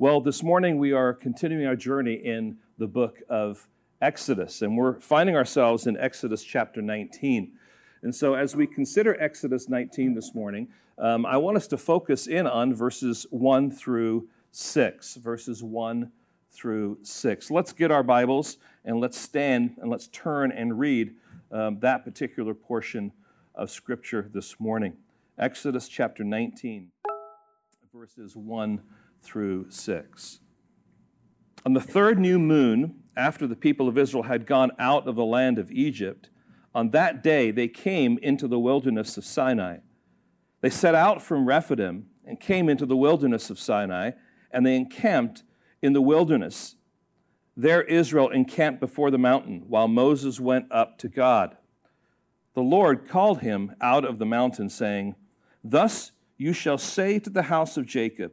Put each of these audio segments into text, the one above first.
Well, this morning we are continuing our journey in the book of Exodus, and we're finding ourselves in Exodus chapter 19. And so, as we consider Exodus 19 this morning, um, I want us to focus in on verses 1 through 6. Verses 1 through 6. Let's get our Bibles and let's stand and let's turn and read um, that particular portion of Scripture this morning. Exodus chapter 19, verses 1 through 6. On the third new moon, after the people of Israel had gone out of the land of Egypt, on that day they came into the wilderness of Sinai. They set out from Rephidim and came into the wilderness of Sinai, and they encamped in the wilderness. There Israel encamped before the mountain, while Moses went up to God. The Lord called him out of the mountain, saying, Thus you shall say to the house of Jacob,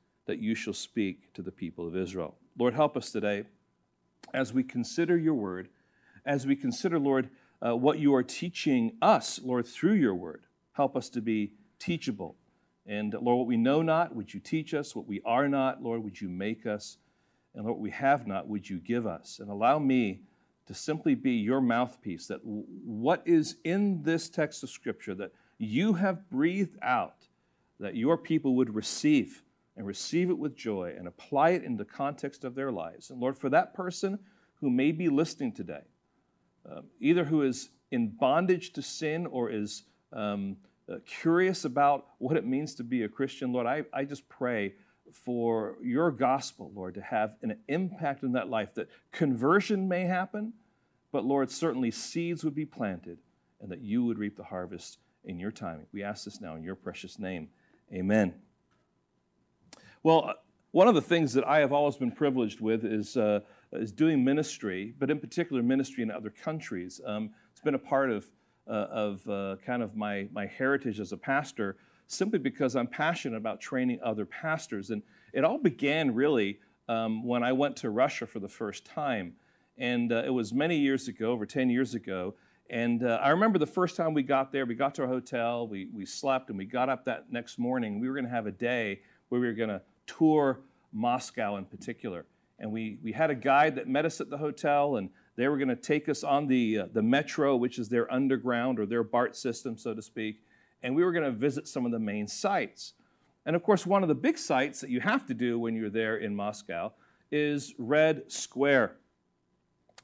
that you shall speak to the people of Israel. Lord, help us today as we consider your word, as we consider, Lord, uh, what you are teaching us, Lord, through your word. Help us to be teachable. And Lord, what we know not, would you teach us? What we are not, Lord, would you make us? And Lord, what we have not, would you give us? And allow me to simply be your mouthpiece, that what is in this text of Scripture that you have breathed out, that your people would receive and receive it with joy and apply it in the context of their lives. And Lord, for that person who may be listening today, uh, either who is in bondage to sin or is um, uh, curious about what it means to be a Christian, Lord, I, I just pray for your gospel, Lord, to have an impact in that life, that conversion may happen, but Lord, certainly seeds would be planted and that you would reap the harvest in your timing. We ask this now in your precious name. Amen. Well, one of the things that I have always been privileged with is, uh, is doing ministry, but in particular, ministry in other countries. Um, it's been a part of, uh, of uh, kind of my, my heritage as a pastor simply because I'm passionate about training other pastors. And it all began really um, when I went to Russia for the first time. And uh, it was many years ago, over 10 years ago. And uh, I remember the first time we got there, we got to our hotel, we, we slept, and we got up that next morning. We were going to have a day where we were going to tour Moscow in particular. And we, we had a guide that met us at the hotel, and they were going to take us on the, uh, the metro, which is their underground or their BART system, so to speak. And we were going to visit some of the main sites. And of course, one of the big sites that you have to do when you're there in Moscow is Red Square.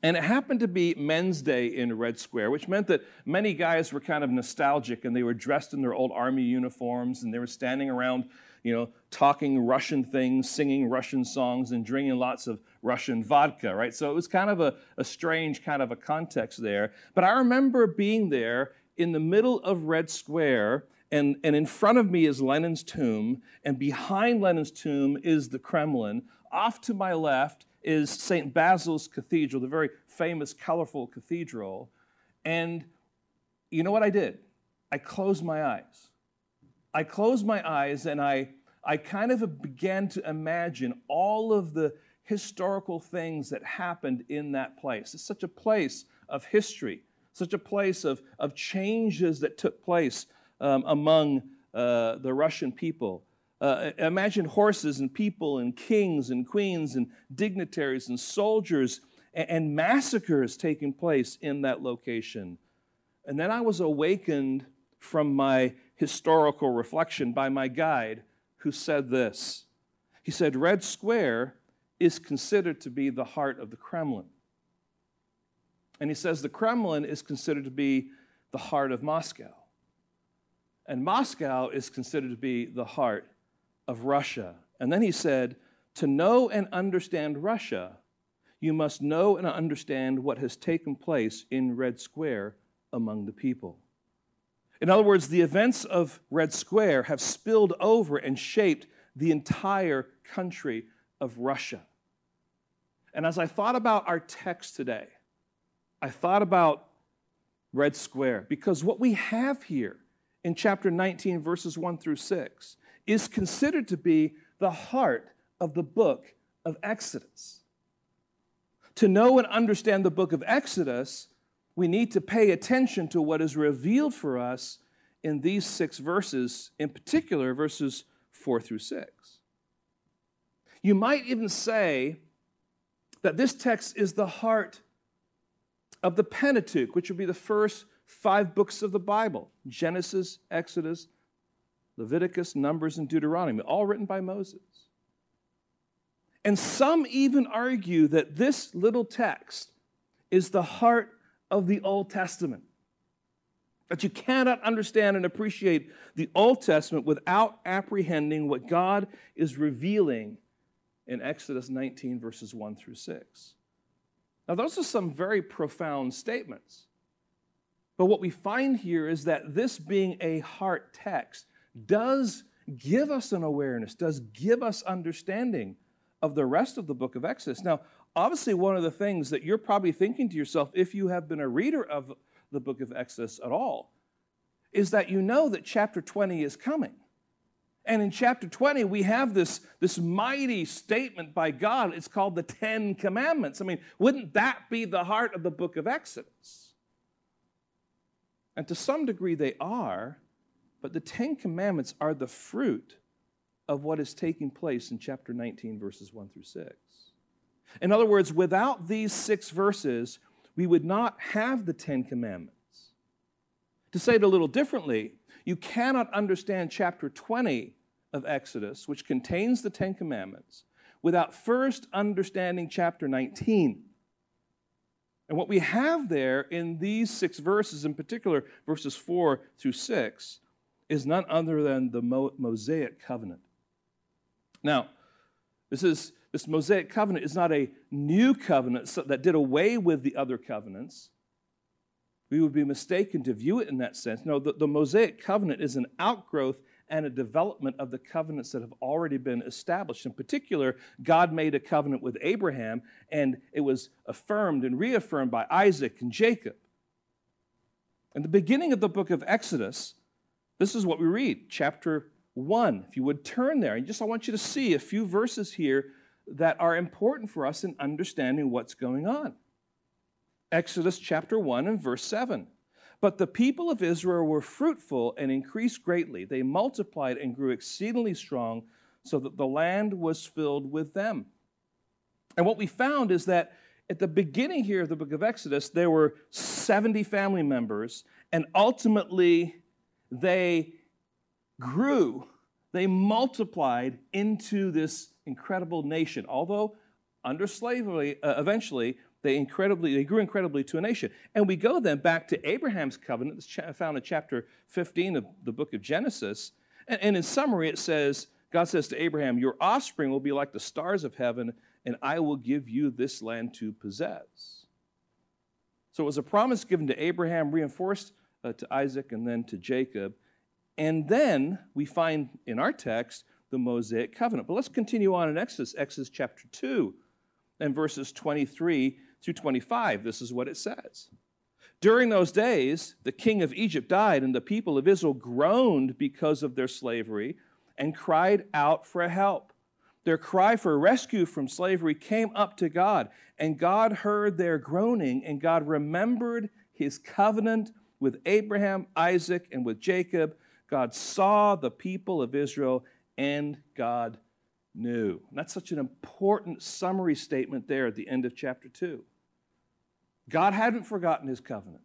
And it happened to be Men's Day in Red Square, which meant that many guys were kind of nostalgic and they were dressed in their old army uniforms and they were standing around you know, talking Russian things, singing Russian songs, and drinking lots of Russian vodka, right? So it was kind of a, a strange kind of a context there. But I remember being there in the middle of Red Square, and, and in front of me is Lenin's tomb, and behind Lenin's tomb is the Kremlin. Off to my left is St. Basil's Cathedral, the very famous, colorful cathedral. And you know what I did? I closed my eyes. I closed my eyes and I I kind of began to imagine all of the historical things that happened in that place. It's such a place of history, such a place of, of changes that took place um, among uh, the Russian people. Uh, imagine horses and people and kings and queens and dignitaries and soldiers and, and massacres taking place in that location. And then I was awakened from my historical reflection by my guide who said this. He said, Red Square is considered to be the heart of the Kremlin. And he says the Kremlin is considered to be the heart of Moscow. And Moscow is considered to be the heart of Russia. And then he said, To know and understand Russia, you must know and understand what has taken place in Red Square among the people. In other words, the events of Red Square have spilled over and shaped the entire country of Russia. And as I thought about our text today, I thought about Red Square because what we have here in chapter 19, verses 1 through 6, is considered to be the heart of the book of Exodus. To know and understand the book of Exodus, we need to pay attention to what is revealed for us in these six verses, in particular, verses 4 through 6. You might even say that this text is the heart of the Pentateuch, which would be the first five books of the Bible Genesis, Exodus, Leviticus, Numbers, and Deuteronomy, all written by Moses. And some even argue that this little text is the heart of the Old Testament. That you cannot understand and appreciate the Old Testament without apprehending what God is revealing in Exodus 19, verses 1 through 6. Now, those are some very profound statements. But what we find here is that this being a heart text does give us an awareness, does give us understanding of the rest of the book of Exodus. Now, obviously, one of the things that you're probably thinking to yourself, if you have been a reader of the book of Exodus at all, is that you know that chapter 20 is coming. And in chapter 20, we have this, this mighty statement by God. It's called the Ten Commandments. I mean, wouldn't that be the heart of the book of Exodus? And to some degree, they are, but the Ten Commandments are the fruit of what is taking place in chapter 19, verses 1 through 6. In other words, without these six verses, we would not have the Ten Commandments. To say it a little differently, you cannot understand chapter 20 of Exodus, which contains the Ten Commandments, without first understanding chapter 19. And what we have there in these six verses, in particular, verses 4 through 6, is none other than the Mosaic covenant. Now, this is this Mosaic covenant is not a new covenant that did away with the other covenants. We would be mistaken to view it in that sense. No, the, the Mosaic covenant is an outgrowth and a development of the covenants that have already been established. In particular, God made a covenant with Abraham, and it was affirmed and reaffirmed by Isaac and Jacob. In the beginning of the book of Exodus, this is what we read, chapter 1. If you would turn there, and just I want you to see a few verses here that are important for us in understanding what's going on. Exodus chapter 1 and verse 7. But the people of Israel were fruitful and increased greatly. They multiplied and grew exceedingly strong, so that the land was filled with them. And what we found is that at the beginning here of the book of Exodus, there were 70 family members, and ultimately they grew, they multiplied into this incredible nation. Although under slavery, uh, eventually, they incredibly they grew incredibly to a nation. And we go then back to Abraham's covenant, that's found in chapter 15 of the book of Genesis. And, and in summary, it says, God says to Abraham, Your offspring will be like the stars of heaven, and I will give you this land to possess. So it was a promise given to Abraham, reinforced uh, to Isaac, and then to Jacob. And then we find in our text the Mosaic covenant. But let's continue on in Exodus, Exodus chapter 2, and verses 23 through 25. This is what it says. During those days, the king of Egypt died, and the people of Israel groaned because of their slavery and cried out for help. Their cry for rescue from slavery came up to God, and God heard their groaning, and God remembered his covenant with Abraham, Isaac, and with Jacob. God saw the people of Israel, and God knew. And that's such an important summary statement there at the end of chapter 2. God hadn't forgotten his covenant.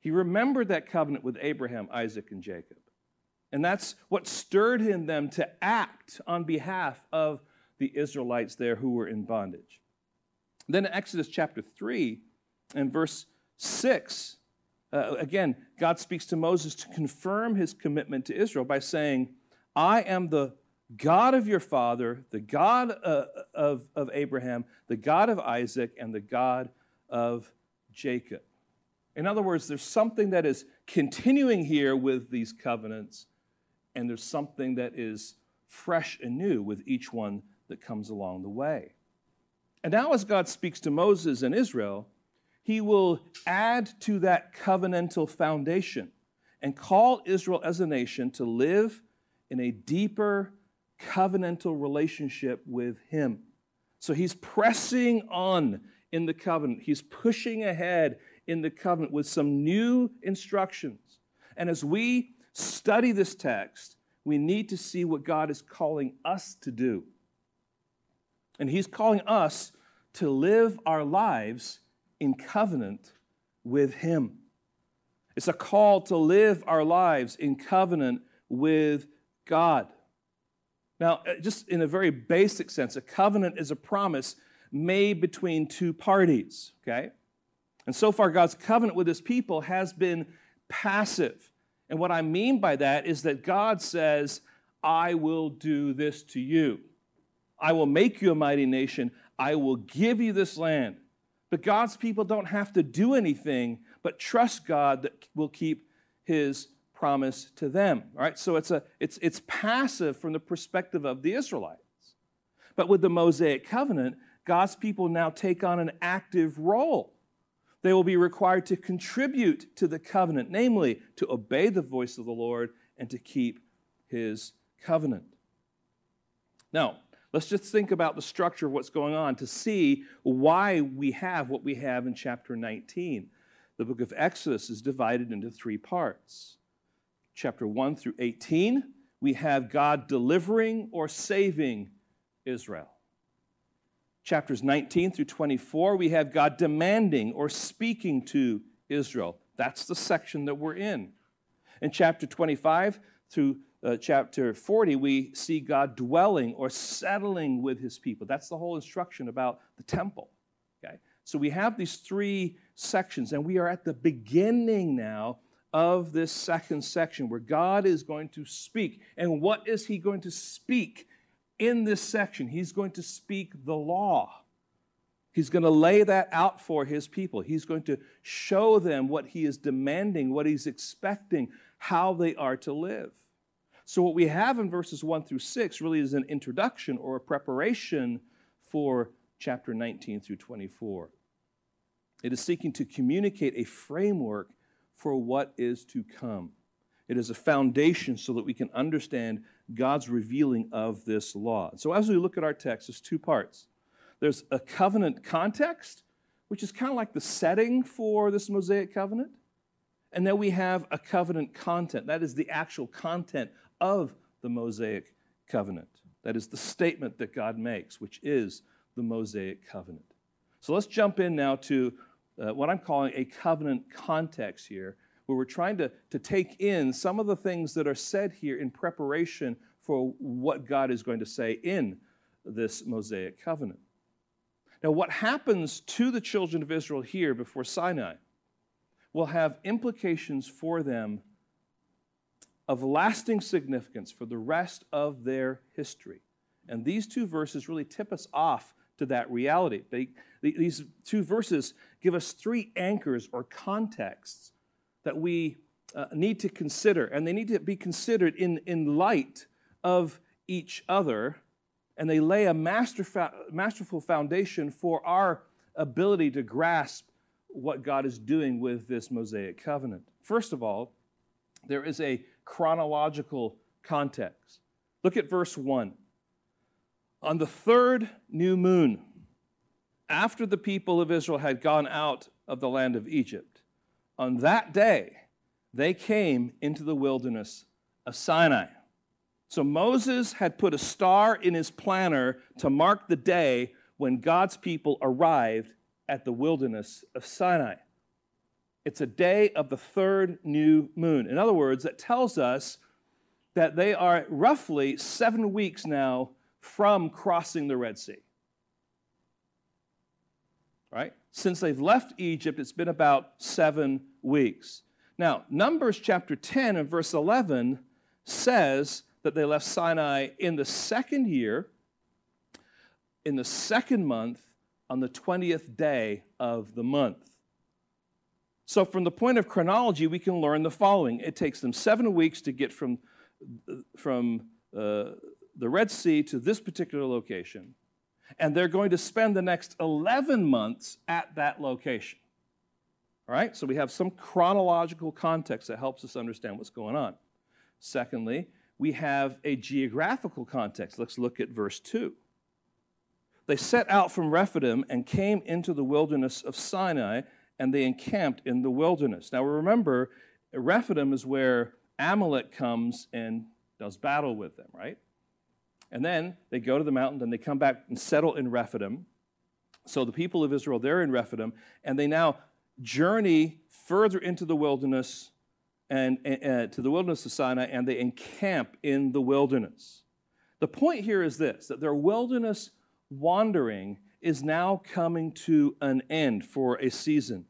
He remembered that covenant with Abraham, Isaac, and Jacob. And that's what stirred him them to act on behalf of the Israelites there who were in bondage. Then in Exodus chapter 3 and verse 6, uh, again, God speaks to Moses to confirm his commitment to Israel by saying, I am the God of your father, the God uh, of, of Abraham, the God of Isaac, and the God of Jacob. In other words, there's something that is continuing here with these covenants, and there's something that is fresh and new with each one that comes along the way. And now, as God speaks to Moses and Israel, he will add to that covenantal foundation and call Israel as a nation to live in a deeper covenantal relationship with him. So he's pressing on in the covenant, he's pushing ahead in the covenant with some new instructions. And as we study this text, we need to see what God is calling us to do. And he's calling us to live our lives in covenant with him. It's a call to live our lives in covenant with God. Now, uh, just in a very basic sense, a covenant is a promise made between two parties, okay? And so far, God's covenant with his people has been passive. And what I mean by that is that God says, I will do this to you. I will make you a mighty nation. I will give you this land. But God's people don't have to do anything but trust God that will keep his promise to them. All right? So it's a it's it's passive from the perspective of the Israelites. But with the Mosaic covenant, God's people now take on an active role. They will be required to contribute to the covenant, namely to obey the voice of the Lord and to keep his covenant. Now, let's just think about the structure of what's going on to see why we have what we have in chapter 19 the book of Exodus is divided into three parts. Chapter 1 through 18, we have God delivering or saving Israel. Chapters 19 through 24, we have God demanding or speaking to Israel. That's the section that we're in. In chapter 25 through uh, chapter 40, we see God dwelling or settling with his people. That's the whole instruction about the temple. Okay? So we have these three sections, and we are at the beginning now of this second section where God is going to speak. And what is He going to speak in this section? He's going to speak the law. He's going to lay that out for His people. He's going to show them what He is demanding, what He's expecting, how they are to live. So, what we have in verses 1 through 6 really is an introduction or a preparation for chapter 19 through 24. It is seeking to communicate a framework for what is to come. It is a foundation so that we can understand God's revealing of this law. So, as we look at our text, there's two parts. There's a covenant context, which is kind of like the setting for this Mosaic covenant. And then we have a covenant content. That is the actual content of the Mosaic covenant. That is the statement that God makes, which is the Mosaic covenant. So let's jump in now to uh, what I'm calling a covenant context here, where we're trying to, to take in some of the things that are said here in preparation for what God is going to say in this Mosaic covenant. Now, what happens to the children of Israel here before Sinai will have implications for them of lasting significance for the rest of their history. And these two verses really tip us off to that reality. They, these two verses give us three anchors or contexts that we uh, need to consider, and they need to be considered in, in light of each other, and they lay a master masterful foundation for our ability to grasp what God is doing with this Mosaic covenant. First of all, there is a chronological context. Look at verse 1. On the third new moon, after the people of Israel had gone out of the land of Egypt, on that day they came into the wilderness of Sinai. So Moses had put a star in his planner to mark the day when God's people arrived at the wilderness of Sinai. It's a day of the third new moon. In other words, that tells us that they are roughly seven weeks now from crossing the Red Sea. Right? Since they've left Egypt, it's been about seven weeks. Now, Numbers chapter 10 and verse 11 says that they left Sinai in the second year, in the second month, on the 20th day of the month. So, from the point of chronology, we can learn the following. It takes them seven weeks to get from, from uh, the Red Sea to this particular location, and they're going to spend the next 11 months at that location. All right, so we have some chronological context that helps us understand what's going on. Secondly, we have a geographical context. Let's look at verse 2. They set out from Rephidim and came into the wilderness of Sinai, and they encamped in the wilderness. Now remember, Rephidim is where Amalek comes and does battle with them, right? And then they go to the mountain and they come back and settle in Rephidim. So the people of Israel, they're in Rephidim, and they now journey further into the wilderness and, uh, to the wilderness of Sinai, and they encamp in the wilderness. The point here is this that their wilderness wandering is now coming to an end for a season.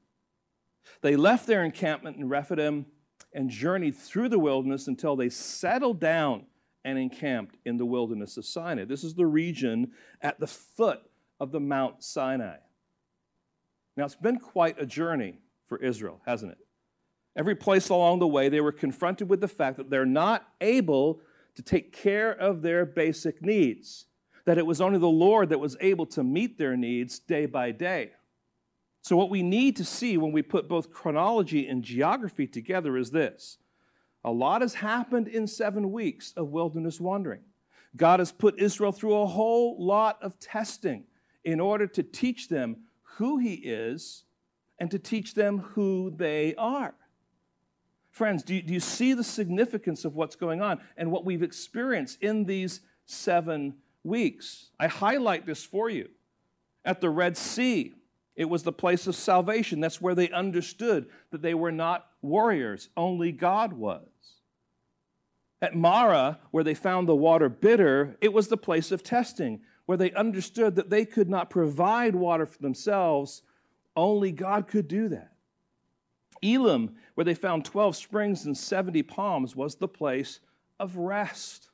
They left their encampment in Rephidim and journeyed through the wilderness until they settled down and encamped in the wilderness of Sinai. This is the region at the foot of the Mount Sinai. Now, it's been quite a journey for Israel, hasn't it? Every place along the way, they were confronted with the fact that they're not able to take care of their basic needs, that it was only the Lord that was able to meet their needs day by day. So, what we need to see when we put both chronology and geography together is this a lot has happened in seven weeks of wilderness wandering. God has put Israel through a whole lot of testing in order to teach them who He is and to teach them who they are. Friends, do you, do you see the significance of what's going on and what we've experienced in these seven weeks? I highlight this for you. At the Red Sea, it was the place of salvation. That's where they understood that they were not warriors, only God was. At Marah, where they found the water bitter, it was the place of testing, where they understood that they could not provide water for themselves, only God could do that. Elim, where they found 12 springs and 70 palms, was the place of rest.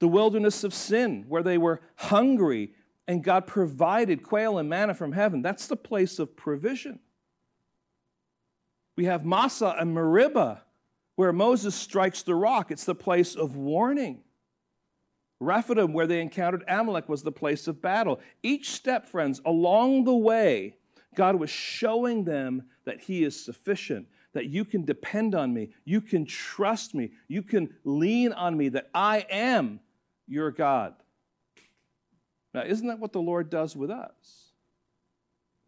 The wilderness of Sin, where they were hungry and God provided quail and manna from heaven. That's the place of provision. We have Massah and Meribah, where Moses strikes the rock. It's the place of warning. Rephidim, where they encountered Amalek, was the place of battle. Each step, friends, along the way, God was showing them that He is sufficient, that you can depend on me, you can trust me, you can lean on me, that I am your God. Now, isn't that what the Lord does with us?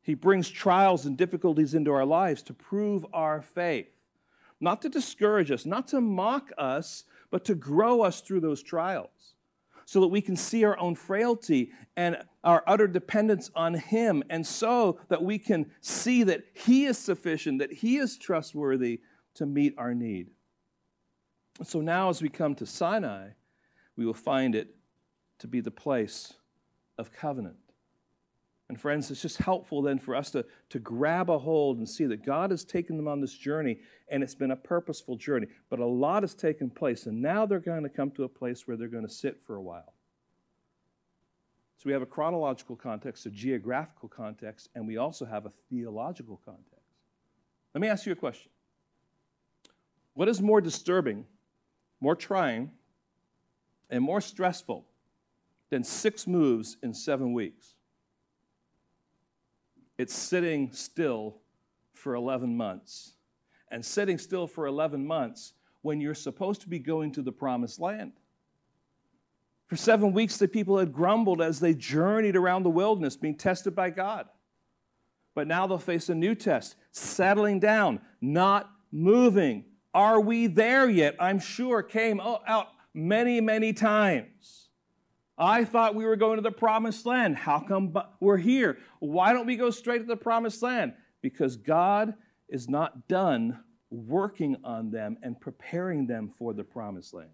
He brings trials and difficulties into our lives to prove our faith, not to discourage us, not to mock us, but to grow us through those trials so that we can see our own frailty and our utter dependence on Him, and so that we can see that He is sufficient, that He is trustworthy to meet our need. So now, as we come to Sinai, we will find it to be the place of covenant. And friends, it's just helpful then for us to, to grab a hold and see that God has taken them on this journey and it's been a purposeful journey. But a lot has taken place, and now they're going to come to a place where they're going to sit for a while. So we have a chronological context, a geographical context, and we also have a theological context. Let me ask you a question What is more disturbing, more trying, and more stressful than six moves in seven weeks. It's sitting still for 11 months. And sitting still for 11 months when you're supposed to be going to the promised land. For seven weeks, the people had grumbled as they journeyed around the wilderness, being tested by God. But now they'll face a new test settling down, not moving. Are we there yet? I'm sure came out many, many times. I thought we were going to the promised land. How come we're here? Why don't we go straight to the promised land? Because God is not done working on them and preparing them for the promised land.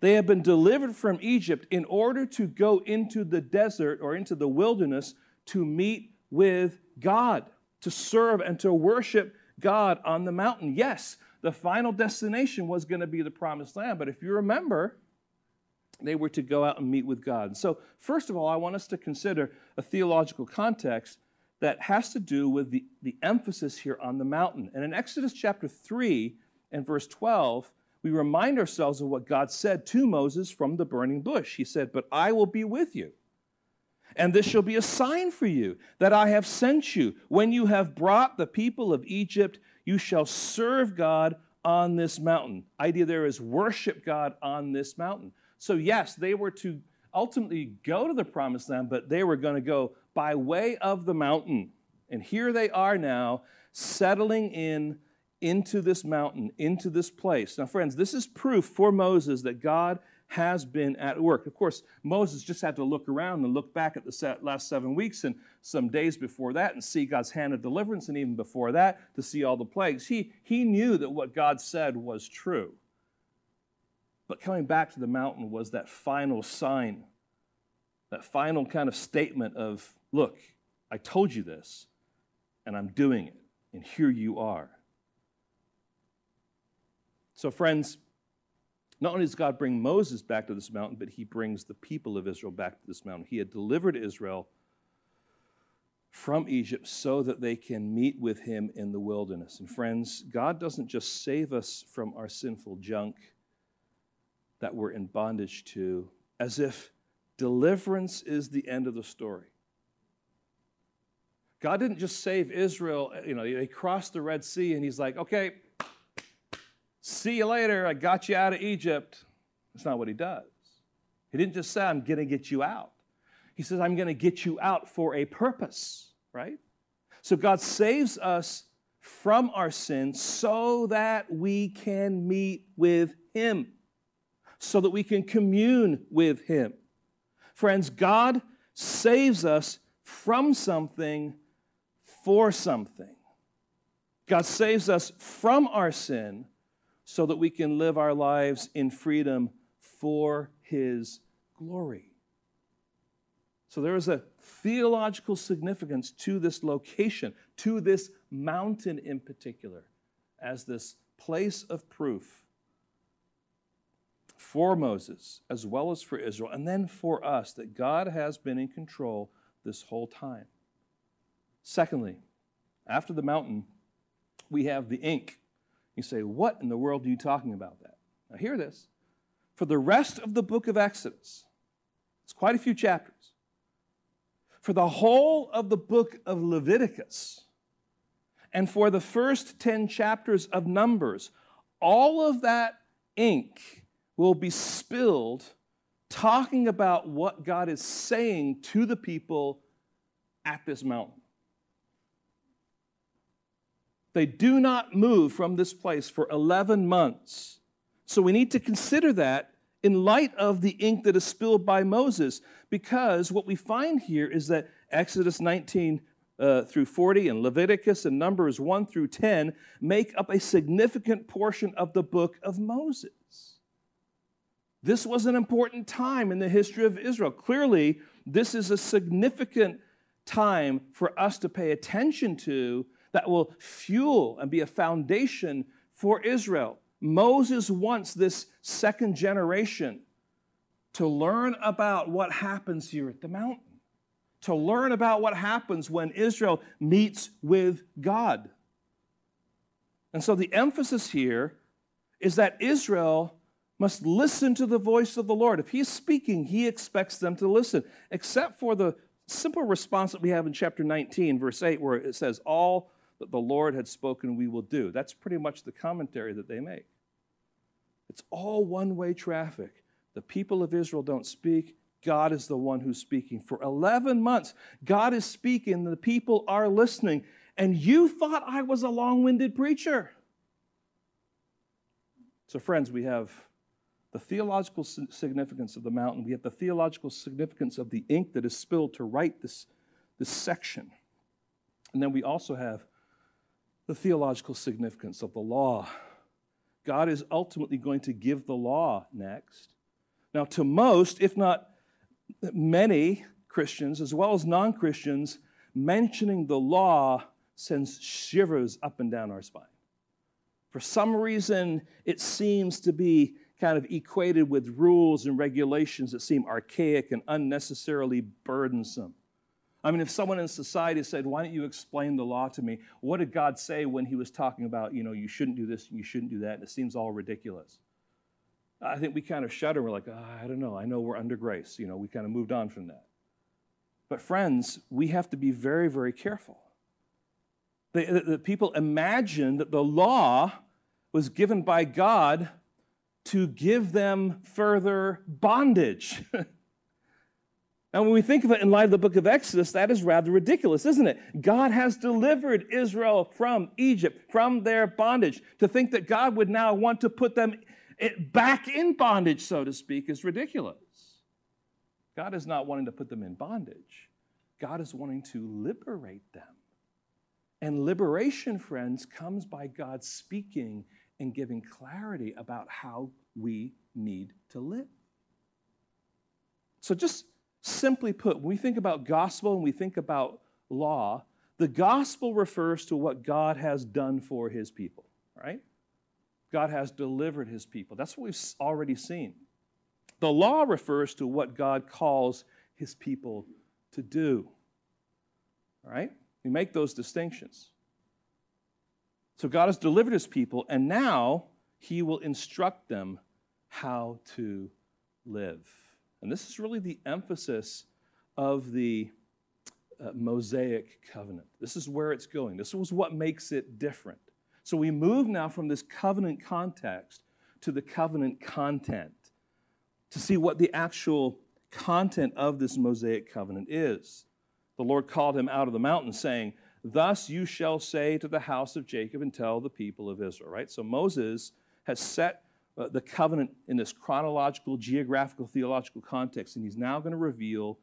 They have been delivered from Egypt in order to go into the desert or into the wilderness to meet with God, to serve and to worship God on the mountain. Yes, the final destination was going to be the promised land, but if you remember, they were to go out and meet with God. So, first of all, I want us to consider a theological context that has to do with the, the emphasis here on the mountain. And in Exodus chapter 3 and verse 12, we remind ourselves of what God said to Moses from the burning bush. He said, But I will be with you. And this shall be a sign for you that I have sent you. When you have brought the people of Egypt, you shall serve God on this mountain. Idea there is worship God on this mountain. So, yes, they were to ultimately go to the promised land, but they were going to go by way of the mountain. And here they are now, settling in into this mountain, into this place. Now, friends, this is proof for Moses that God has been at work. Of course, Moses just had to look around and look back at the last seven weeks and some days before that and see God's hand of deliverance, and even before that to see all the plagues. He, he knew that what God said was true. But coming back to the mountain was that final sign, that final kind of statement of, look, I told you this, and I'm doing it, and here you are. So, friends, not only does God bring Moses back to this mountain, but he brings the people of Israel back to this mountain. He had delivered Israel from Egypt so that they can meet with him in the wilderness. And friends, God doesn't just save us from our sinful junk that we're in bondage to, as if deliverance is the end of the story. God didn't just save Israel, you know, they crossed the Red Sea and he's like, okay, See you later. I got you out of Egypt. That's not what he does. He didn't just say, I'm going to get you out. He says, I'm going to get you out for a purpose, right? So God saves us from our sins so that we can meet with Him, so that we can commune with Him. Friends, God saves us from something for something. God saves us from our sin so that we can live our lives in freedom for His glory. So there is a theological significance to this location, to this mountain in particular, as this place of proof for Moses as well as for Israel, and then for us that God has been in control this whole time. Secondly, after the mountain, we have the ink you say, What in the world are you talking about that? Now, hear this. For the rest of the book of Exodus, it's quite a few chapters. For the whole of the book of Leviticus, and for the first 10 chapters of Numbers, all of that ink will be spilled talking about what God is saying to the people at this mountain. They do not move from this place for 11 months. So we need to consider that in light of the ink that is spilled by Moses, because what we find here is that Exodus 19 uh, through 40 and Leviticus and Numbers 1 through 10 make up a significant portion of the book of Moses. This was an important time in the history of Israel. Clearly, this is a significant time for us to pay attention to that will fuel and be a foundation for Israel. Moses wants this second generation to learn about what happens here at the mountain, to learn about what happens when Israel meets with God. And so the emphasis here is that Israel must listen to the voice of the Lord. If he's speaking, he expects them to listen, except for the simple response that we have in chapter 19, verse 8, where it says, All that the Lord had spoken we will do. That's pretty much the commentary that they make. It's all one way traffic. The people of Israel don't speak. God is the one who's speaking. For 11 months, God is speaking, the people are listening, and you thought I was a long winded preacher. So, friends, we have the theological significance of the mountain, we have the theological significance of the ink that is spilled to write this, this section. And then we also have the theological significance of the law. God is ultimately going to give the law next. Now, to most, if not many Christians, as well as non Christians, mentioning the law sends shivers up and down our spine. For some reason, it seems to be kind of equated with rules and regulations that seem archaic and unnecessarily burdensome. I mean, if someone in society said, Why don't you explain the law to me? What did God say when he was talking about, you know, you shouldn't do this and you shouldn't do that? And it seems all ridiculous. I think we kind of shudder. We're like, oh, I don't know. I know we're under grace. You know, we kind of moved on from that. But, friends, we have to be very, very careful. The, the, the people imagined that the law was given by God to give them further bondage. now, when we think of it in light of the book of Exodus, that is rather ridiculous, isn't it? God has delivered Israel from Egypt, from their bondage. To think that God would now want to put them back in bondage, so to speak, is ridiculous. God is not wanting to put them in bondage, God is wanting to liberate them. And liberation, friends, comes by God speaking and giving clarity about how we need to live. So, just simply put, when we think about gospel and we think about law, the gospel refers to what God has done for his people, right? God has delivered his people. That's what we've already seen. The law refers to what God calls his people to do. Right? We make those distinctions. So God has delivered his people, and now he will instruct them how to live. And this is really the emphasis of the uh, Mosaic covenant. This is where it's going. This was what makes it different. So we move now from this covenant context to the covenant content to see what the actual content of this Mosaic covenant is. The Lord called him out of the mountain, saying, Thus you shall say to the house of Jacob and tell the people of Israel, right? So Moses has set uh, the covenant in this chronological, geographical, theological context, and he's now going to reveal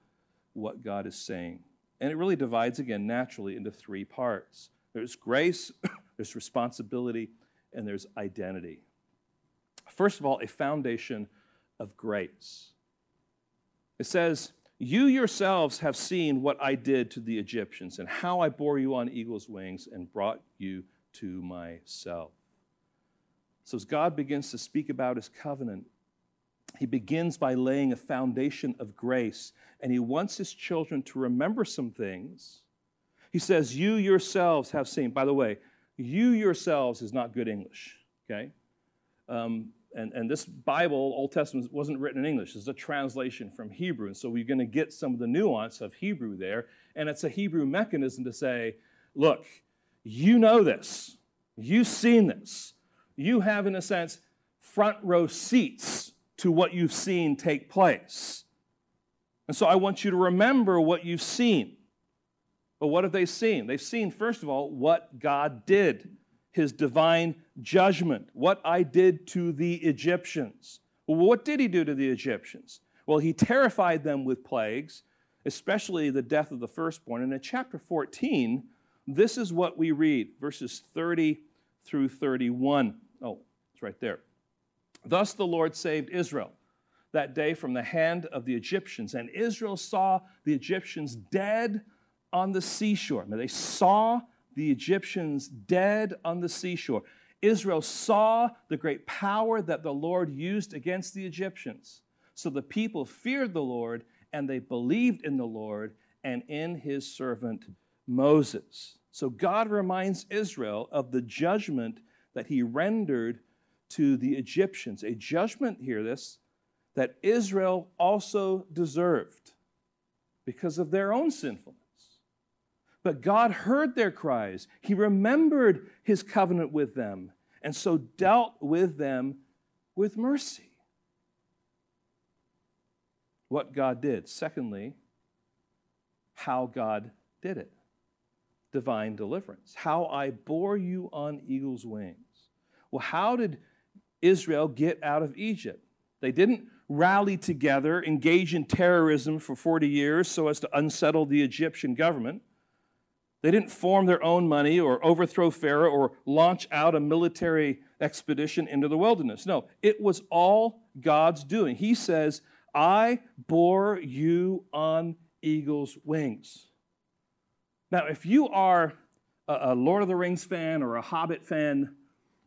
what God is saying. And it really divides again naturally into three parts there's grace, there's responsibility, and there's identity. First of all, a foundation of grace. It says, You yourselves have seen what I did to the Egyptians and how I bore you on eagle's wings and brought you to myself. So, as God begins to speak about his covenant, he begins by laying a foundation of grace, and he wants his children to remember some things. He says, You yourselves have seen. By the way, you yourselves is not good English, okay? Um, and, and this Bible, Old Testament, wasn't written in English. It's a translation from Hebrew. And so we're going to get some of the nuance of Hebrew there. And it's a Hebrew mechanism to say, look, you know this. You've seen this. You have, in a sense, front row seats to what you've seen take place. And so I want you to remember what you've seen. But what have they seen? They've seen, first of all, what God did, his divine judgment, what I did to the Egyptians. Well, what did he do to the Egyptians? Well, he terrified them with plagues, especially the death of the firstborn. And in chapter 14, this is what we read verses 30 through 31. Oh, it's right there. Thus the Lord saved Israel that day from the hand of the Egyptians, and Israel saw the Egyptians dead on the seashore. Now, they saw the Egyptians dead on the seashore. Israel saw the great power that the Lord used against the Egyptians. So the people feared the Lord and they believed in the Lord and in his servant Moses. So God reminds Israel of the judgment that he rendered to the Egyptians, a judgment, hear this, that Israel also deserved because of their own sinfulness. But God heard their cries. He remembered his covenant with them, and so dealt with them with mercy. What God did. Secondly, how God did it divine deliverance. How I bore you on eagle's wings. Well, how did Israel get out of Egypt? They didn't rally together, engage in terrorism for 40 years so as to unsettle the Egyptian government. They didn't form their own money or overthrow Pharaoh or launch out a military expedition into the wilderness. No, it was all God's doing. He says, I bore you on eagle's wings. Now, if you are a Lord of the Rings fan or a Hobbit fan,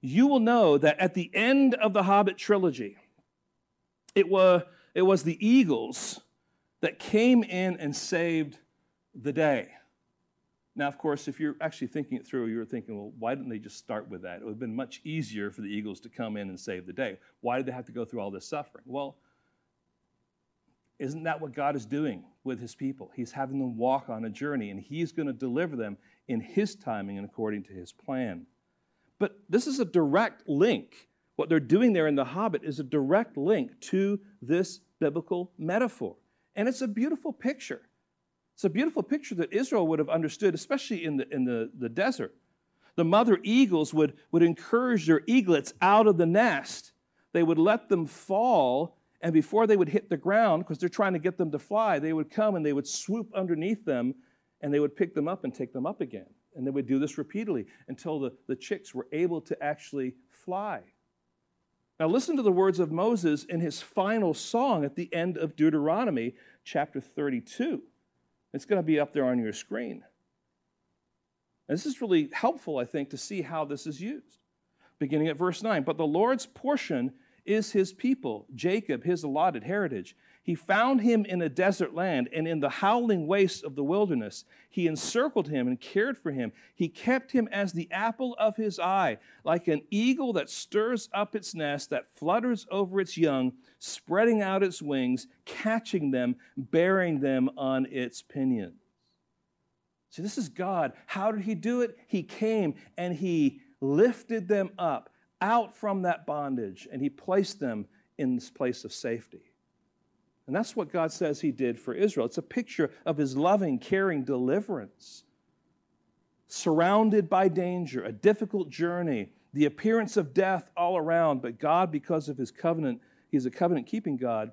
you will know that at the end of the Hobbit trilogy, it was, it was the eagles that came in and saved the day. Now, of course, if you're actually thinking it through, you're thinking, well, why didn't they just start with that? It would have been much easier for the eagles to come in and save the day. Why did they have to go through all this suffering? Well, isn't that what God is doing with his people? He's having them walk on a journey, and he's going to deliver them in his timing and according to his plan. But this is a direct link. What they're doing there in The Hobbit is a direct link to this biblical metaphor. And it's a beautiful picture. It's a beautiful picture that Israel would have understood, especially in the, in the, the desert. The mother eagles would, would encourage their eaglets out of the nest. They would let them fall, and before they would hit the ground, because they're trying to get them to fly, they would come and they would swoop underneath them and they would pick them up and take them up again. And they would do this repeatedly until the, the chicks were able to actually fly. Now, listen to the words of Moses in his final song at the end of Deuteronomy chapter 32. It's going to be up there on your screen. And this is really helpful, I think, to see how this is used. Beginning at verse 9 But the Lord's portion is his people, Jacob, his allotted heritage. He found him in a desert land and in the howling wastes of the wilderness. He encircled him and cared for him. He kept him as the apple of his eye, like an eagle that stirs up its nest, that flutters over its young, spreading out its wings, catching them, bearing them on its pinions. See, this is God. How did he do it? He came and he lifted them up out from that bondage and he placed them in this place of safety. And that's what God says He did for Israel. It's a picture of His loving, caring deliverance. Surrounded by danger, a difficult journey, the appearance of death all around, but God, because of His covenant, He's a covenant keeping God,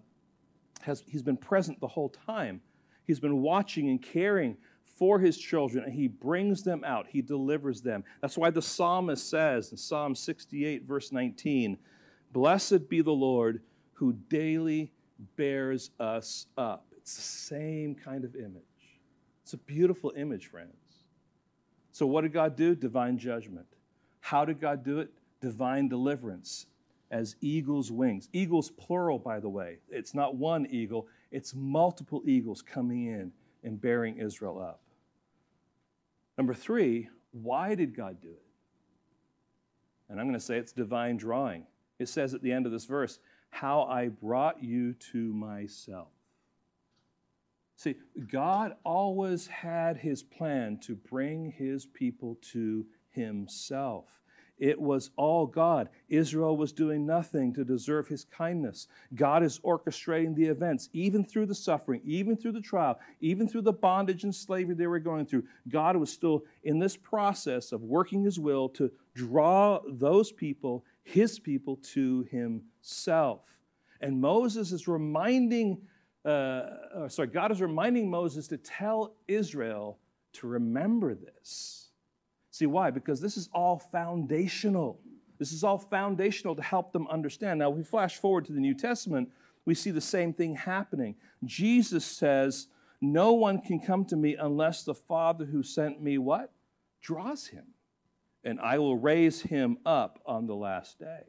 has, He's been present the whole time. He's been watching and caring for His children, and He brings them out, He delivers them. That's why the psalmist says in Psalm 68, verse 19, Blessed be the Lord who daily bears us up. It's the same kind of image. It's a beautiful image, friends. So, what did God do? Divine judgment. How did God do it? Divine deliverance as eagle's wings. Eagles, plural, by the way. It's not one eagle, it's multiple eagles coming in and bearing Israel up. Number three, why did God do it? And I'm going to say it's divine drawing. It says at the end of this verse, how I brought you to myself. See, God always had his plan to bring his people to himself. It was all God. Israel was doing nothing to deserve his kindness. God is orchestrating the events, even through the suffering, even through the trial, even through the bondage and slavery they were going through. God was still in this process of working his will to draw those people, his people, to himself. And Moses is reminding, uh, sorry, God is reminding Moses to tell Israel to remember this See, why? Because this is all foundational. This is all foundational to help them understand. Now, if we flash forward to the New Testament, we see the same thing happening. Jesus says, No one can come to me unless the Father who sent me what? Draws him. And I will raise him up on the last day.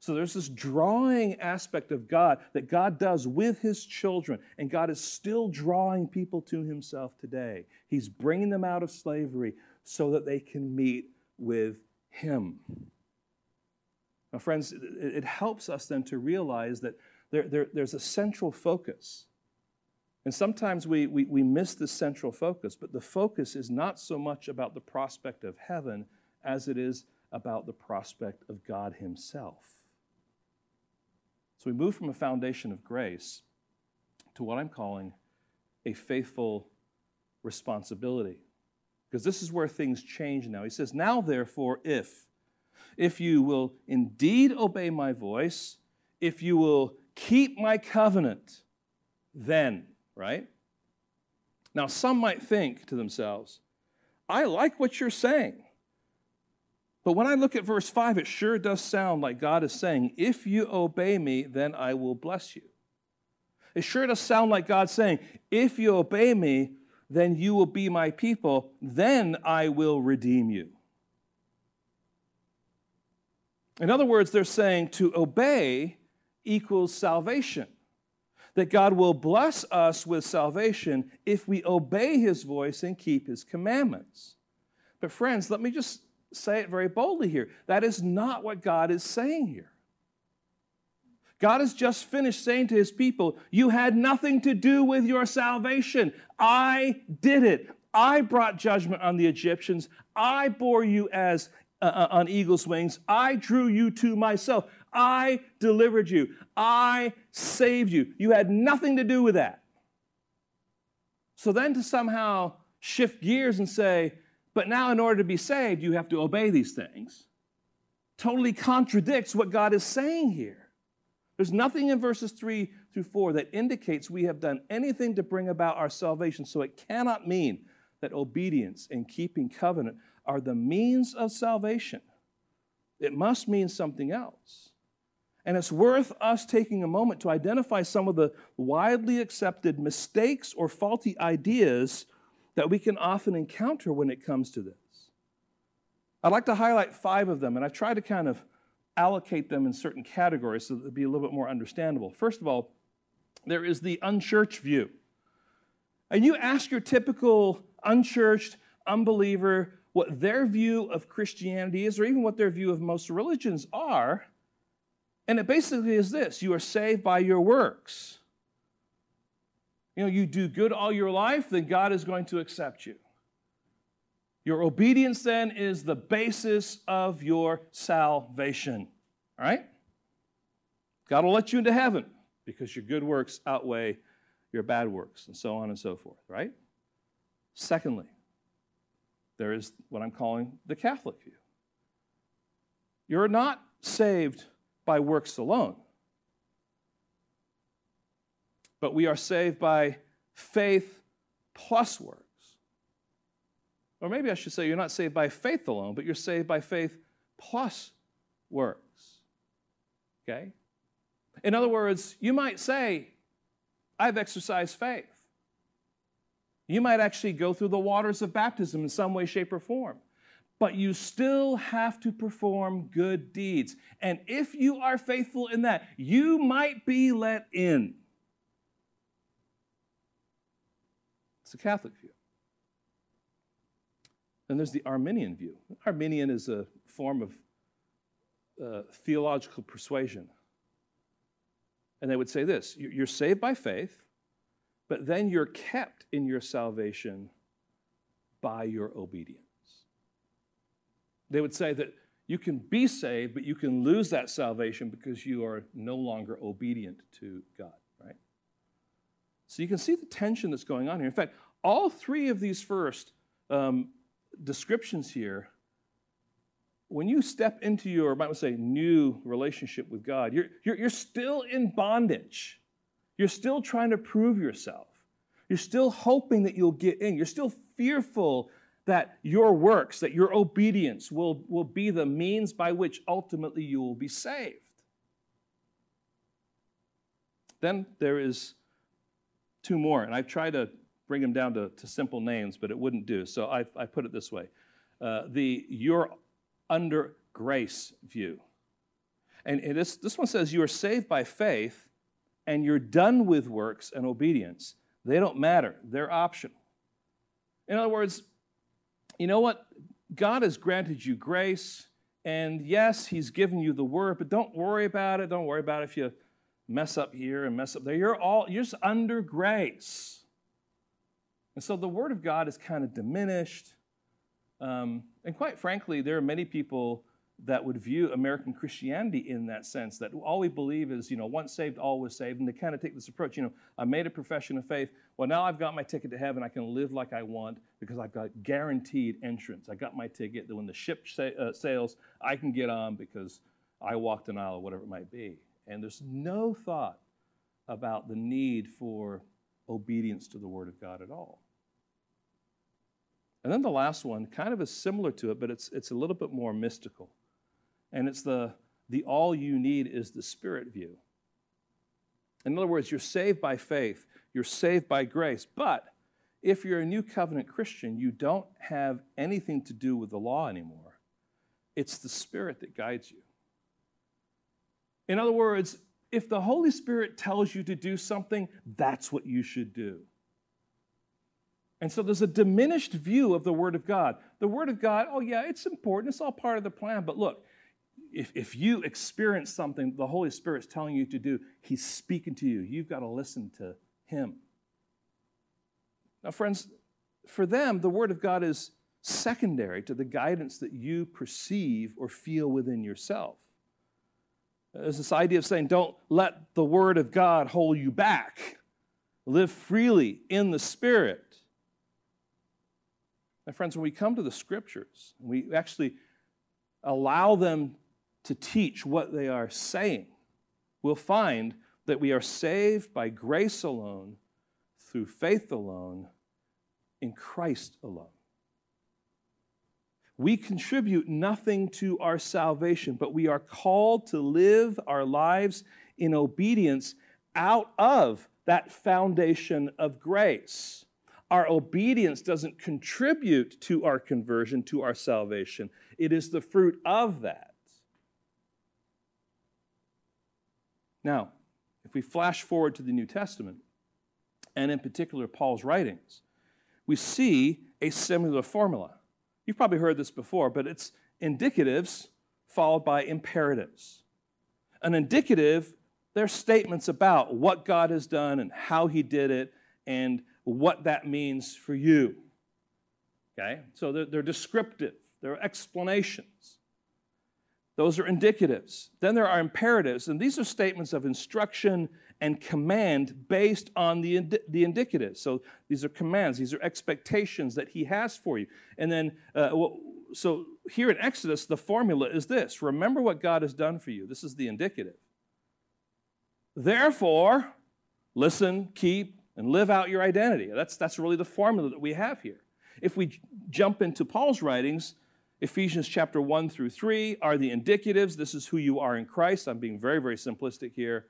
So there's this drawing aspect of God that God does with his children, and God is still drawing people to himself today. He's bringing them out of slavery so that they can meet with Him. Now, friends, it, helps us then to realize that there, there, there's a central focus. And sometimes we, we, we miss the central focus, but the focus is not so much about the prospect of heaven as it is about the prospect of God Himself. So we move from a foundation of grace to what I'm calling a faithful responsibility because this is where things change now. He says, Now therefore, if, if you will indeed obey my voice, if you will keep my covenant, then, right? Now, some might think to themselves, I like what you're saying. But when I look at verse 5, it sure does sound like God is saying, If you obey me, then I will bless you. It sure does sound like God saying, If you obey me, then you will be my people, then I will redeem you. In other words, they're saying to obey equals salvation. that God will bless us with salvation if we obey his voice and keep his commandments. But, friends, let me just say it very boldly here. That is not what God is saying here. God has just finished saying to his people, You had nothing to do with your salvation. I did it. I brought judgment on the Egyptians. I bore you as uh, uh on eagle's wings. I drew you to myself. I delivered you. I saved you. You had nothing to do with that. So then to somehow shift gears and say, but now in order to be saved, you have to obey these things, totally contradicts what God is saying here. There's nothing in verses 3 through 4 that indicates we have done anything to bring about our salvation, so it cannot mean that obedience and keeping covenant are the means of salvation. It must mean something else. And it's worth us taking a moment to identify some of the widely accepted mistakes or faulty ideas that we can often encounter when it comes to this. I'd like to highlight five of them, and I've tried to kind of allocate them in certain categories so that they'll be a little bit more understandable. First of all, there is the unchurched view. And you ask your typical unchurched unbeliever what their view of Christianity is, or even what their view of most religions are, and it basically is this you are saved by your works. You know, you do good all your life, then God is going to accept you. Your obedience then is the basis of your salvation. All right? God will let you into heaven because your good works outweigh your bad works, and so on and so forth, right? Secondly, there is what I'm calling the Catholic view. You're not saved by works alone. But we are saved by faith plus works. Or maybe I should say, you're not saved by faith alone, but you're saved by faith plus works. Okay? In other words, you might say, I've exercised faith. You might actually go through the waters of baptism in some way, shape, or form but you still have to perform good deeds. And if you are faithful in that, you might be let in. It's a Catholic view. Then there's the Arminian view. Arminian is a form of uh, theological persuasion. And they would say this you're saved by faith, but then you're kept in your salvation by your obedience they would say that you can be saved, but you can lose that salvation because you are no longer obedient to God? So you can see the tension that's going on here. In fact, all three of these first um, descriptions here, when you step into your, I might say, new relationship with God, you're, you're, you're still in bondage. You're still trying to prove yourself. You're still hoping that you'll get in. You're still fearful that your works, that your obedience will, will be the means by which ultimately you will be saved. Then there is two more, and I've tried to bring them down to, to simple names, but it wouldn't do. So I, I put it this way uh, the you're under grace view. And, this, this one says you are saved by faith and you're done with works and obedience. They don't matter, they're optional. In other words, you know what? God has granted you grace, and yes, He's given you the word, but don't worry about it. Don't worry about if you mess up here and mess up there. You're all you're just under grace. And so the word of God is kind of diminished. Um, and quite frankly, there are many people that would view American Christianity in that sense that all we believe is, you know, once saved, always saved. And they kind of take this approach, you know, I made a profession of faith. Well, now I've got my ticket to heaven. I can live like I want because I've got guaranteed entrance. I got my ticket that when the ship sa- uh, sails, I can get on because I walked an aisle or whatever it might be. And there's no thought about the need for obedience to the Word of God at all. And then the last one kind of is similar to it, but it's, it's a little bit more mystical. And it's the, the all you need is the Spirit view. In other words, you're saved by faith, you're saved by grace, but if you're a new covenant Christian, you don't have anything to do with the law anymore. It's the Spirit that guides you. In other words, if the Holy Spirit tells you to do something, that's what you should do. And so there's a diminished view of the Word of God. The Word of God, oh, yeah, it's important. It's all part of the plan. But look, if, if you experience something the Holy Spirit's telling you to do, He's speaking to you. You've got to listen to Him. Now, friends, for them, the Word of God is secondary to the guidance that you perceive or feel within yourself. There's this idea of saying, don't let the Word of God hold you back. Live freely in the Spirit. My friends, when we come to the Scriptures, we actually allow them to teach what they are saying, we'll find that we are saved by grace alone, through faith alone, in Christ alone. We contribute nothing to our salvation, but we are called to live our lives in obedience out of that foundation of grace. Our obedience doesn't contribute to our conversion, to our salvation. It is the fruit of that. Now, if we flash forward to the New Testament, and in particular Paul's writings, we see a similar formula. You've probably heard this before, but it's indicatives followed by imperatives. An indicative, they're statements about what God has done and how He did it and what that means for you. Okay? So they're, they're descriptive, they're explanations. Those are indicatives. Then there are imperatives, and these are statements of instruction and command based on the, the indicative. So these are commands, these are expectations that he has for you. And then, uh, well, so here in Exodus, the formula is this remember what God has done for you. This is the indicative. Therefore, listen, keep, and live out your identity. That's, that's really the formula that we have here. If we j- jump into Paul's writings, Ephesians chapter 1 through 3 are the indicatives. This is who you are in Christ. I'm being very, very simplistic here.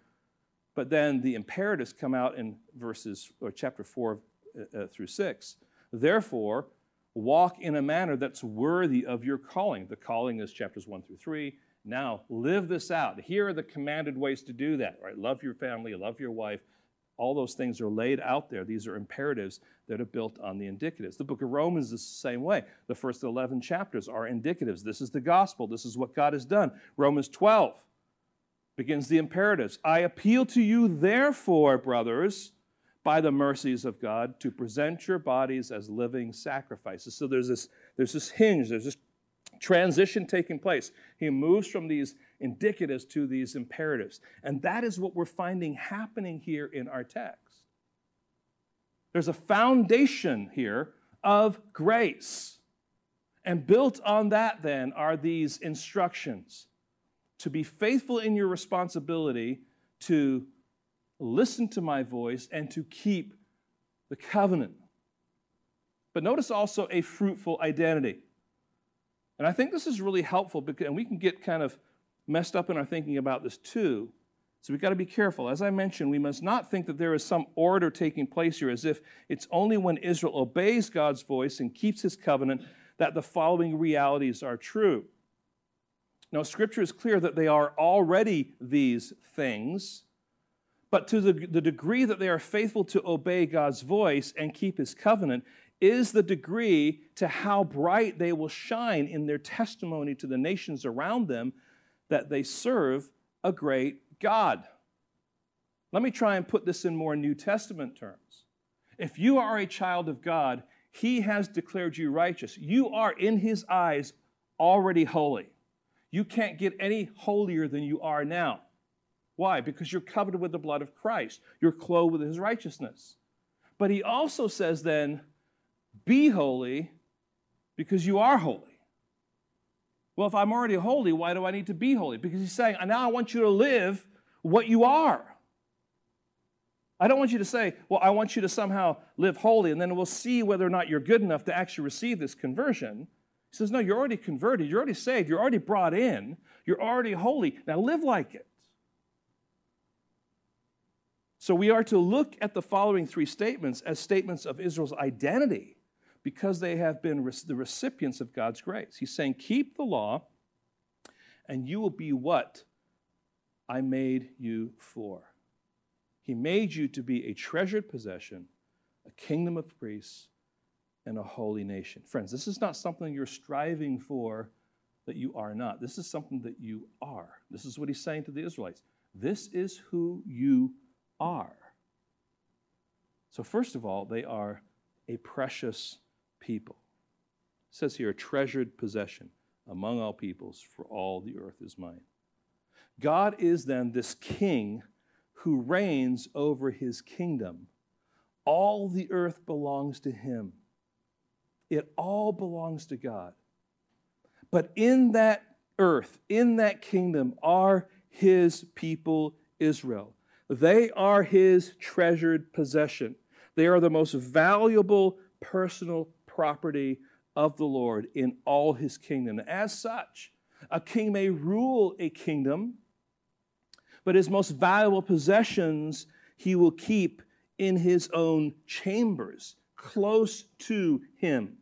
But then the imperatives come out in verses or chapter 4 uh, uh, through 6. Therefore, walk in a manner that's worthy of your calling. The calling is chapters 1 through 3. Now, live this out. Here are the commanded ways to do that, right? Love your family, love your wife. All those things are laid out there. These are imperatives that are built on the indicatives. The book of Romans is the same way. The first 11 chapters are indicatives. This is the gospel. This is what God has done. Romans 12 begins the imperatives. I appeal to you, therefore, brothers, by the mercies of God, to present your bodies as living sacrifices. So there's this, there's this hinge, there's this transition taking place. He moves from these indicatives to these imperatives. And that is what we're finding happening here in our text. There's a foundation here of grace. And built on that, then, are these instructions to be faithful in your responsibility to listen to my voice and to keep the covenant. But notice also a fruitful identity. And I think this is really helpful because, and we can get kind of messed up in our thinking about this too. So we've got to be careful. As I mentioned, we must not think that there is some order taking place here as if it's only when Israel obeys God's voice and keeps his covenant that the following realities are true. Now, Scripture is clear that they are already these things, but to the, the degree that they are faithful to obey God's voice and keep His covenant is the degree to how bright they will shine in their testimony to the nations around them that they serve a great God. Let me try and put this in more New Testament terms. If you are a child of God, He has declared you righteous. You are, in His eyes, already holy. You can't get any holier than you are now. Why? Because you're covered with the blood of Christ. You're clothed with his righteousness. But he also says then, be holy because you are holy. Well, if I'm already holy, why do I need to be holy? Because he's saying, now I want you to live what you are. I don't want you to say, well, I want you to somehow live holy, and then we'll see whether or not you're good enough to actually receive this conversion. He says, No, you're already converted. You're already saved. You're already brought in. You're already holy. Now live like it. So we are to look at the following three statements as statements of Israel's identity because they have been the recipients of God's grace. He's saying, Keep the law, and you will be what? I made you for. He made you to be a treasured possession, a kingdom of priests, and a holy nation. Friends, this is not something you're striving for that you are not. This is something that you are. This is what he's saying to the Israelites. This is who you are. So, first of all, they are a precious people. It says here, a treasured possession among all peoples, for all the earth is mine. God is then this king who reigns over his kingdom. All the earth belongs to him. It all belongs to God. But in that earth, in that kingdom, are his people, Israel. They are his treasured possession. They are the most valuable personal property of the Lord in all his kingdom. As such, a king may rule a kingdom, but his most valuable possessions he will keep in his own chambers, close to him.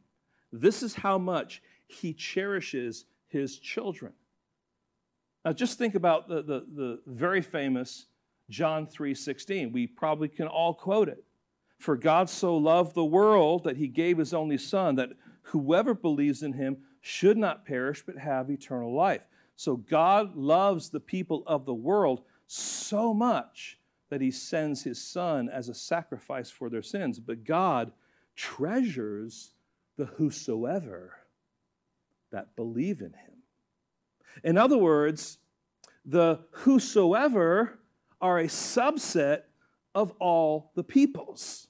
This is how much he cherishes his children. Now, just think about the, the, the very famous John 3:16. We probably can all quote it. For God so loved the world that he gave his only Son, that whoever believes in him should not perish but have eternal life. So God loves the people of the world so much that he sends his Son as a sacrifice for their sins. But God treasures the whosoever that believe in him. In other words, the whosoever are a subset of all the peoples.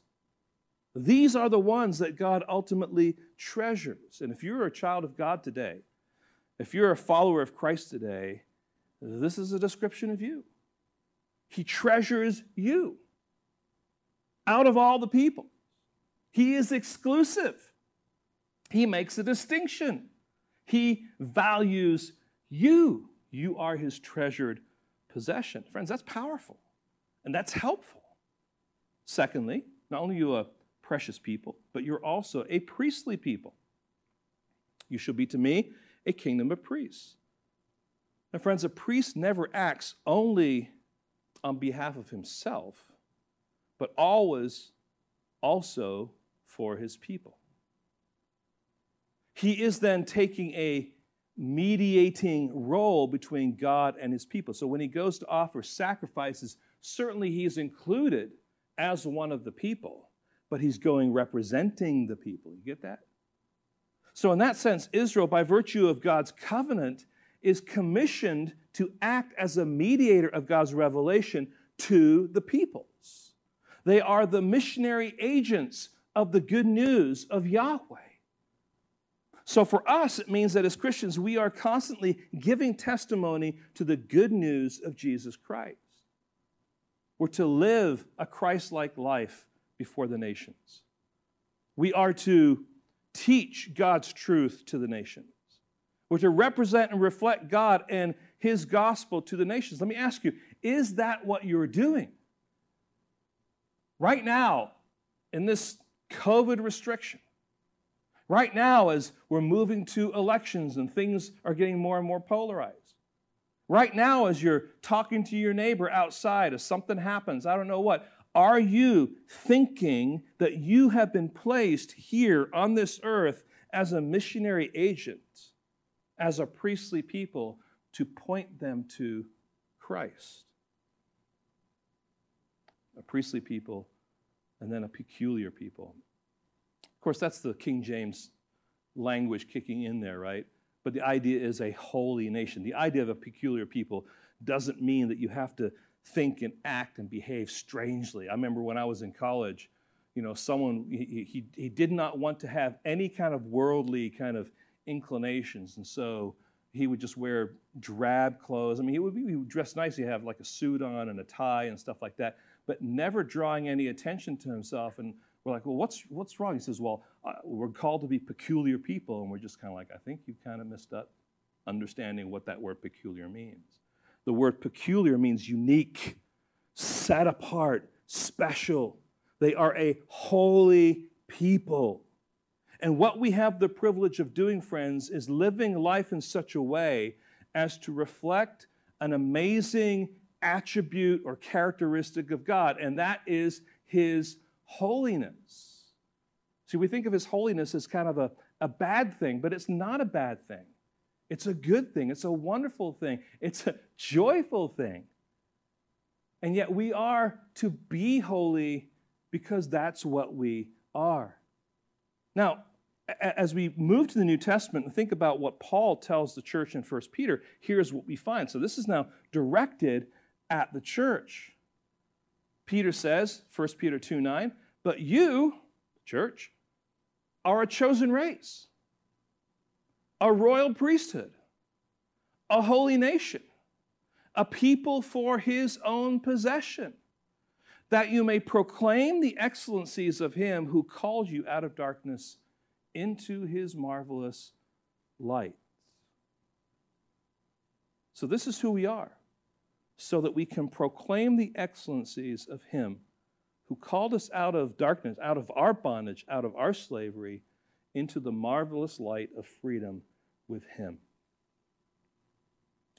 These are the ones that God ultimately treasures. And if you're a child of God today, if you're a follower of Christ today, this is a description of you. He treasures you out of all the people. He is exclusive. He makes a distinction. He values you. You are his treasured possession. Friends, that's powerful and that's helpful. Secondly, not only are you a precious people, but you're also a priestly people. You shall be to me a kingdom of priests. Now, friends, a priest never acts only on behalf of himself, but always also for his people. He is then taking a mediating role between God and his people. So when he goes to offer sacrifices, certainly he is included as one of the people, but he's going representing the people. You get that? So, in that sense, Israel, by virtue of God's covenant, is commissioned to act as a mediator of God's revelation to the peoples. They are the missionary agents of the good news of Yahweh. So for us, it means that as Christians, we are constantly giving testimony to the good news of Jesus Christ. We're to live a Christ like life before the nations. We are to teach God's truth to the nations. We're to represent and reflect God and His gospel to the nations. Let me ask you is that what you're doing? Right now, in this COVID restriction, Right now, as we're moving to elections and things are getting more and more polarized. Right now, as you're talking to your neighbor outside, as something happens, I don't know what, are you thinking that you have been placed here on this earth as a missionary agent, as a priestly people, to point them to Christ? A priestly people and then a peculiar people. Of course, that's the King James language kicking in there, right? But the idea is a holy nation. The idea of a peculiar people doesn't mean that you have to think and act and behave strangely. I remember when I was in college, you know, someone, he, he, he did not want to have any kind of worldly kind of inclinations. And so he would just wear drab clothes. I mean, he would, be, he would dress nicely, have like a suit on and a tie and stuff like that, but never drawing any attention to himself. And we're like, well, what's, what's wrong? He says, well, uh, we're called to be peculiar people. And we're just kind of like, I think you kind of missed up understanding what that word peculiar means. The word peculiar means unique, set apart, special. They are a holy people. And what we have the privilege of doing, friends, is living life in such a way as to reflect an amazing attribute or characteristic of God, and that is His holiness. See, we think of His holiness as kind of a, a bad thing, but it's not a bad thing. It's a good thing. It's a wonderful thing. It's a joyful thing. And yet we are to be holy because that's what we are. Now, as we move to the New Testament and think about what Paul tells the church in 1 Peter, here's what we find. So this is now directed at the church. Peter says, 1 Peter 2 9, but you, church, are a chosen race, a royal priesthood, a holy nation, a people for his own possession, that you may proclaim the excellencies of him who called you out of darkness into his marvelous light. So, this is who we are, so that we can proclaim the excellencies of him who called us out of darkness, out of our bondage, out of our slavery, into the marvelous light of freedom with him.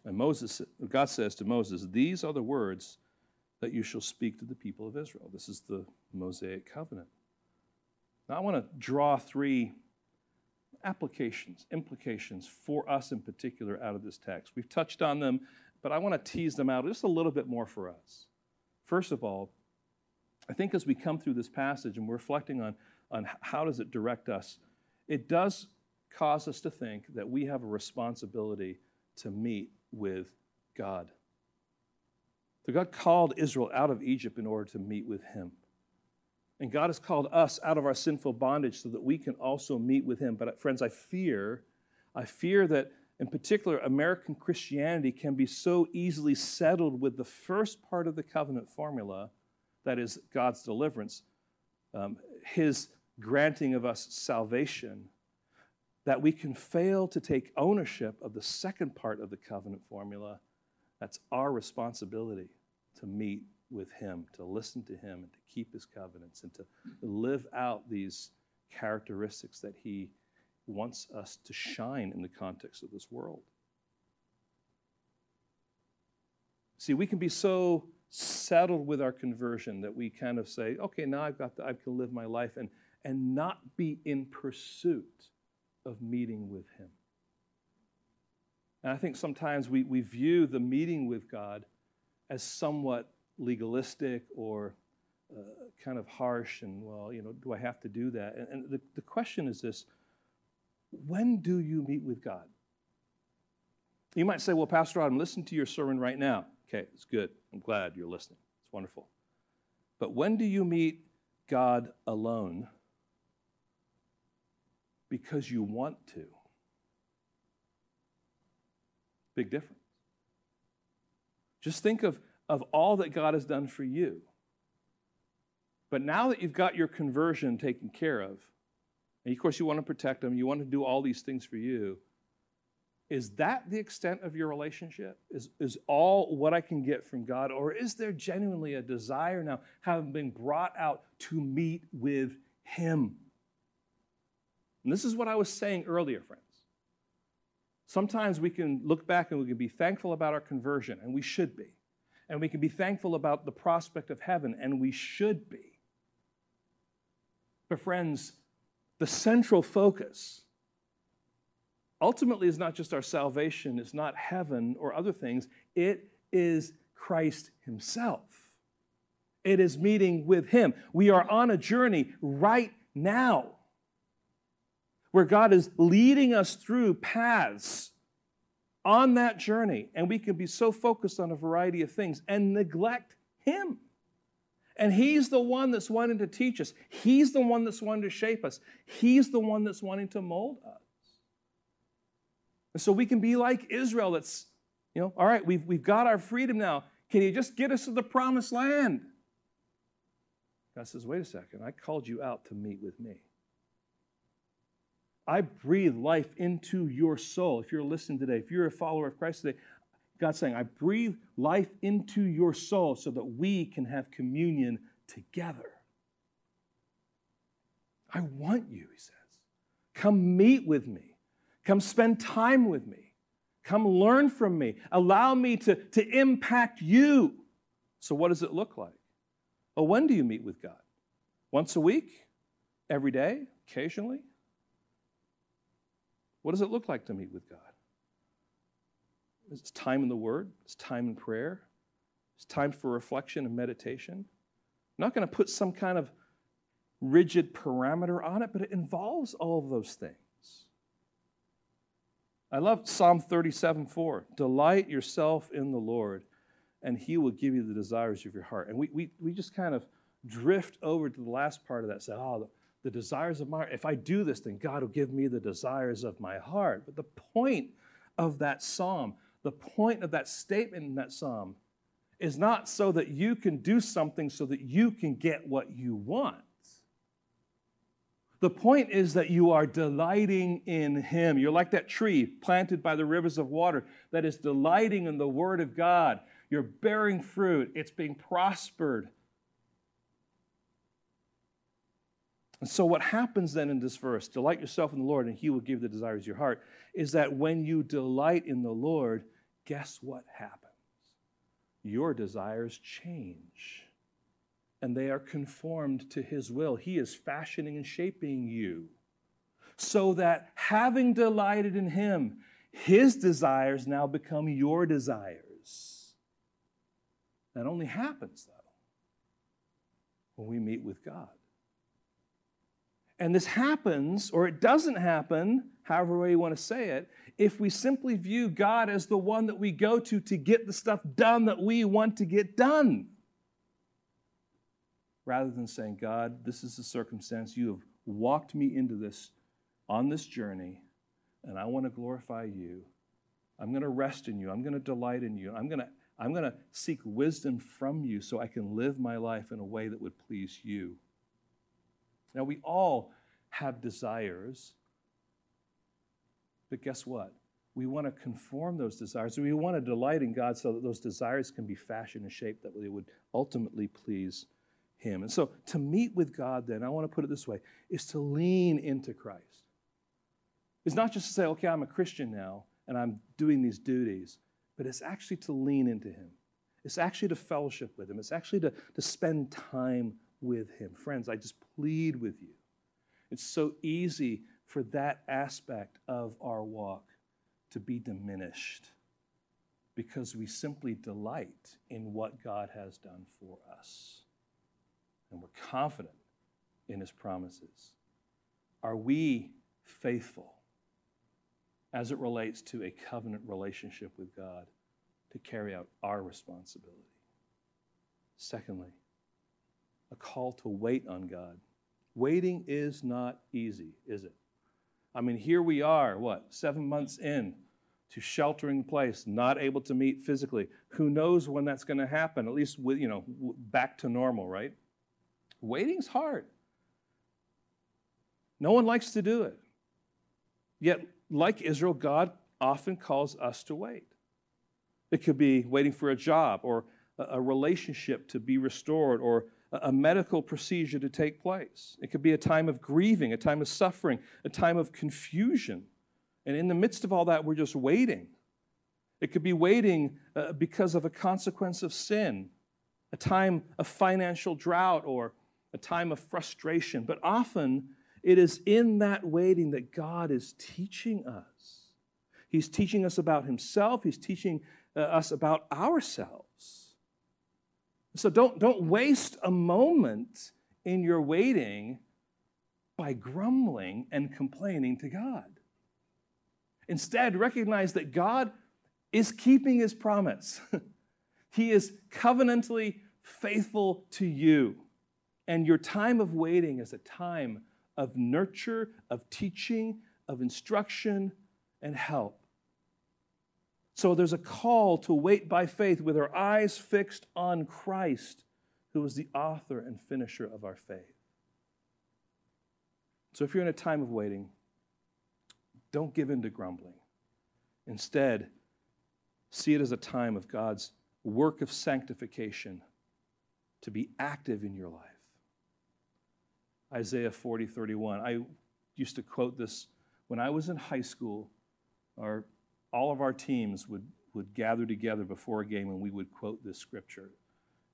And Moses, God says to Moses, These are the words that you shall speak to the people of Israel. This is the Mosaic covenant. Now, I want to draw three applications, implications for us in particular out of this text. We've touched on them, but I want to tease them out just a little bit more for us. First of all, I think as we come through this passage and we're reflecting on, on how does it direct us, it does cause us to think that we have a responsibility to meet with God. So God called Israel out of Egypt in order to meet with him. And God has called us out of our sinful bondage so that we can also meet with Him. But, uh, friends, I fear, I fear that in particular, American Christianity can be so easily settled with the first part of the covenant formula that is, God's deliverance, um, His granting of us salvation, that we can fail to take ownership of the second part of the covenant formula. That's our responsibility to meet with Him, to listen to Him, and to keep His covenants, and to live out these characteristics that He wants us to shine in the context of this world. See, we can be so settled with our conversion that we kind of say, okay, now I've got the, I can live my life and, and not be in pursuit of meeting with Him. And I think sometimes we, we view the meeting with God as somewhat legalistic or uh, kind of harsh and, well, you know, do I have to do that? And, and the, the question is this when do you meet with God? You might say, well, Pastor I'm listening to your sermon right now. Okay, it's good. I'm glad you're listening. It's wonderful. But when do you meet God alone because you want to? Big difference. Just think of of all that God has done for you. But now that you've got your conversion taken care of, and of course you want to protect them, you want to do all these things for you, is that the extent of your relationship? Is, is all what I can get from God? Or is there genuinely a desire now, having been brought out, to meet with Him? And this is what I was saying earlier, friends. Sometimes we can look back and we can be thankful about our conversion, and we should be and we can be thankful about the prospect of heaven, and we should be. But, friends, the central focus ultimately is not just our salvation, it's not heaven or other things, it is Christ Himself. It is meeting with Him. We are on a journey right now where God is leading us through paths on that journey, and we can be so focused on a variety of things and neglect Him. And He's the one that's wanting to teach us, He's the one that's wanting to shape us, He's the one that's wanting to mold us. And so we can be like Israel that's, you know, all right, we've, we've got our freedom now. Can you just get us to the promised land? God says, wait a second, I called you out to meet with me. I breathe life into your soul. If you're listening today, if you're a follower of Christ today, God's saying, I breathe life into your soul so that we can have communion together. I want you, he says. Come meet with me. Come spend time with me. Come learn from me. Allow me to, to impact you. So, what does it look like? Well, when do you meet with God? Once a week? Every day? Occasionally? What does it look like to meet with God? It's time in the Word, it's time in prayer, it's time for reflection and meditation. I'm not going to put some kind of rigid parameter on it, but it involves all of those things. I love Psalm 37 4. Delight yourself in the Lord, and he will give you the desires of your heart. And we, we, we just kind of drift over to the last part of that, say, oh, the, desires of my heart. If I do this, then God will give me the desires of my heart. But the point of that psalm, the point of that statement in that psalm, is not so that you can do something so that you can get what you want. The point is that you are delighting in Him. You're like that tree planted by the rivers of water that is delighting in the Word of God. You're bearing fruit, it's being prospered. And so, what happens then in this verse, delight yourself in the Lord, and He will give the desires of your heart, is that when you delight in the Lord, guess what happens? Your desires change and they are conformed to his will. He is fashioning and shaping you so that having delighted in him, his desires now become your desires. That only happens, though, when we meet with God. And this happens, or it doesn't happen, however way you want to say it, if we simply view God as the one that we go to to get the stuff done that we want to get done rather than saying, God, this is the circumstance. You have walked me into this on this journey, and I want to glorify you. I'm going to rest in you. I'm going to delight in you. I'm going to, I'm going to seek wisdom from you so I can live my life in a way that would please you. Now, we all have desires, but guess what? We want to conform those desires. We want to delight in God so that those desires can be fashioned and shaped that they would ultimately please him. And so to meet with God, then, I want to put it this way, is to lean into Christ. It's not just to say, okay, I'm a Christian now and I'm doing these duties, but it's actually to lean into Him. It's actually to fellowship with Him. It's actually to, to spend time with Him. Friends, I just plead with you. It's so easy for that aspect of our walk to be diminished because we simply delight in what God has done for us and we're confident in his promises. Are we faithful as it relates to a covenant relationship with God to carry out our responsibility? Secondly, a call to wait on God. Waiting is not easy, is it? I mean, here we are, what, seven months in to sheltering place, not able to meet physically. Who knows when that's going to happen? At least with, you know, back to normal, right? Waiting's hard. No one likes to do it. Yet, like Israel, God often calls us to wait. It could be waiting for a job or a relationship to be restored or a medical procedure to take place. It could be a time of grieving, a time of suffering, a time of confusion. And in the midst of all that, we're just waiting. It could be waiting uh, because of a consequence of sin, a time of financial drought or a time of frustration. But often it is in that waiting that God is teaching us. He's teaching us about Himself, He's teaching uh, us about ourselves. So don't, don't waste a moment in your waiting by grumbling and complaining to God. Instead, recognize that God is keeping His promise. he is covenantally faithful to you. And your time of waiting is a time of nurture, of teaching, of instruction, and help. So there's a call to wait by faith with our eyes fixed on Christ, who is the author and finisher of our faith. So if you're in a time of waiting, don't give in to grumbling. Instead, see it as a time of God's work of sanctification to be active in your life. Isaiah 40, 31. I used to quote this when I was in high school. Our all of our teams would, would gather together before a game and we would quote this scripture.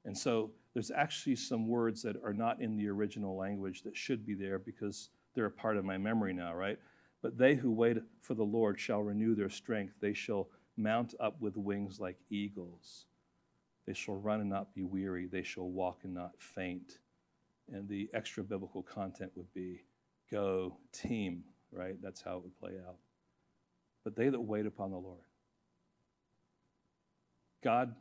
And so there's actually some words that are not in the original language that should be there because they're a part of my memory now, right? But they who wait for the Lord shall renew their strength. They shall mount up with wings like eagles. They shall run and not be weary. They shall walk and not faint. And the extra biblical content would be go team, right? That's how it would play out. But they that wait upon the Lord. God,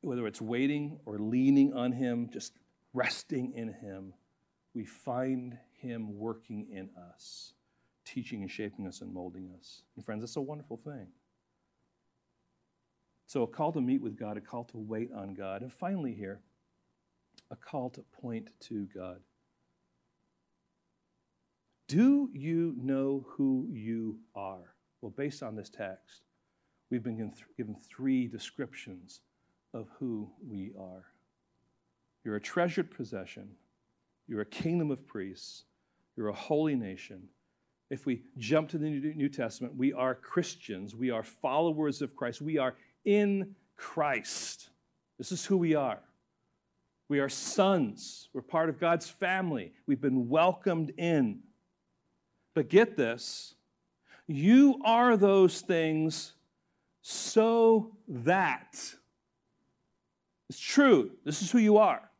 whether it's waiting or leaning on Him, just resting in Him, we find Him working in us, teaching and shaping us and molding us. And friends, that's a wonderful thing. So, a call to meet with God, a call to wait on God. And finally, here, a call to point to God. Do you know who you are? Well, based on this text, we've been given three descriptions of who we are. You're a treasured possession, you're a kingdom of priests, you're a holy nation. If we jump to the New Testament, we are Christians, we are followers of Christ, we are in Christ. This is who we are. We are sons. We're part of God's family. We've been welcomed in. But get this you are those things so that. It's true. This is who you are.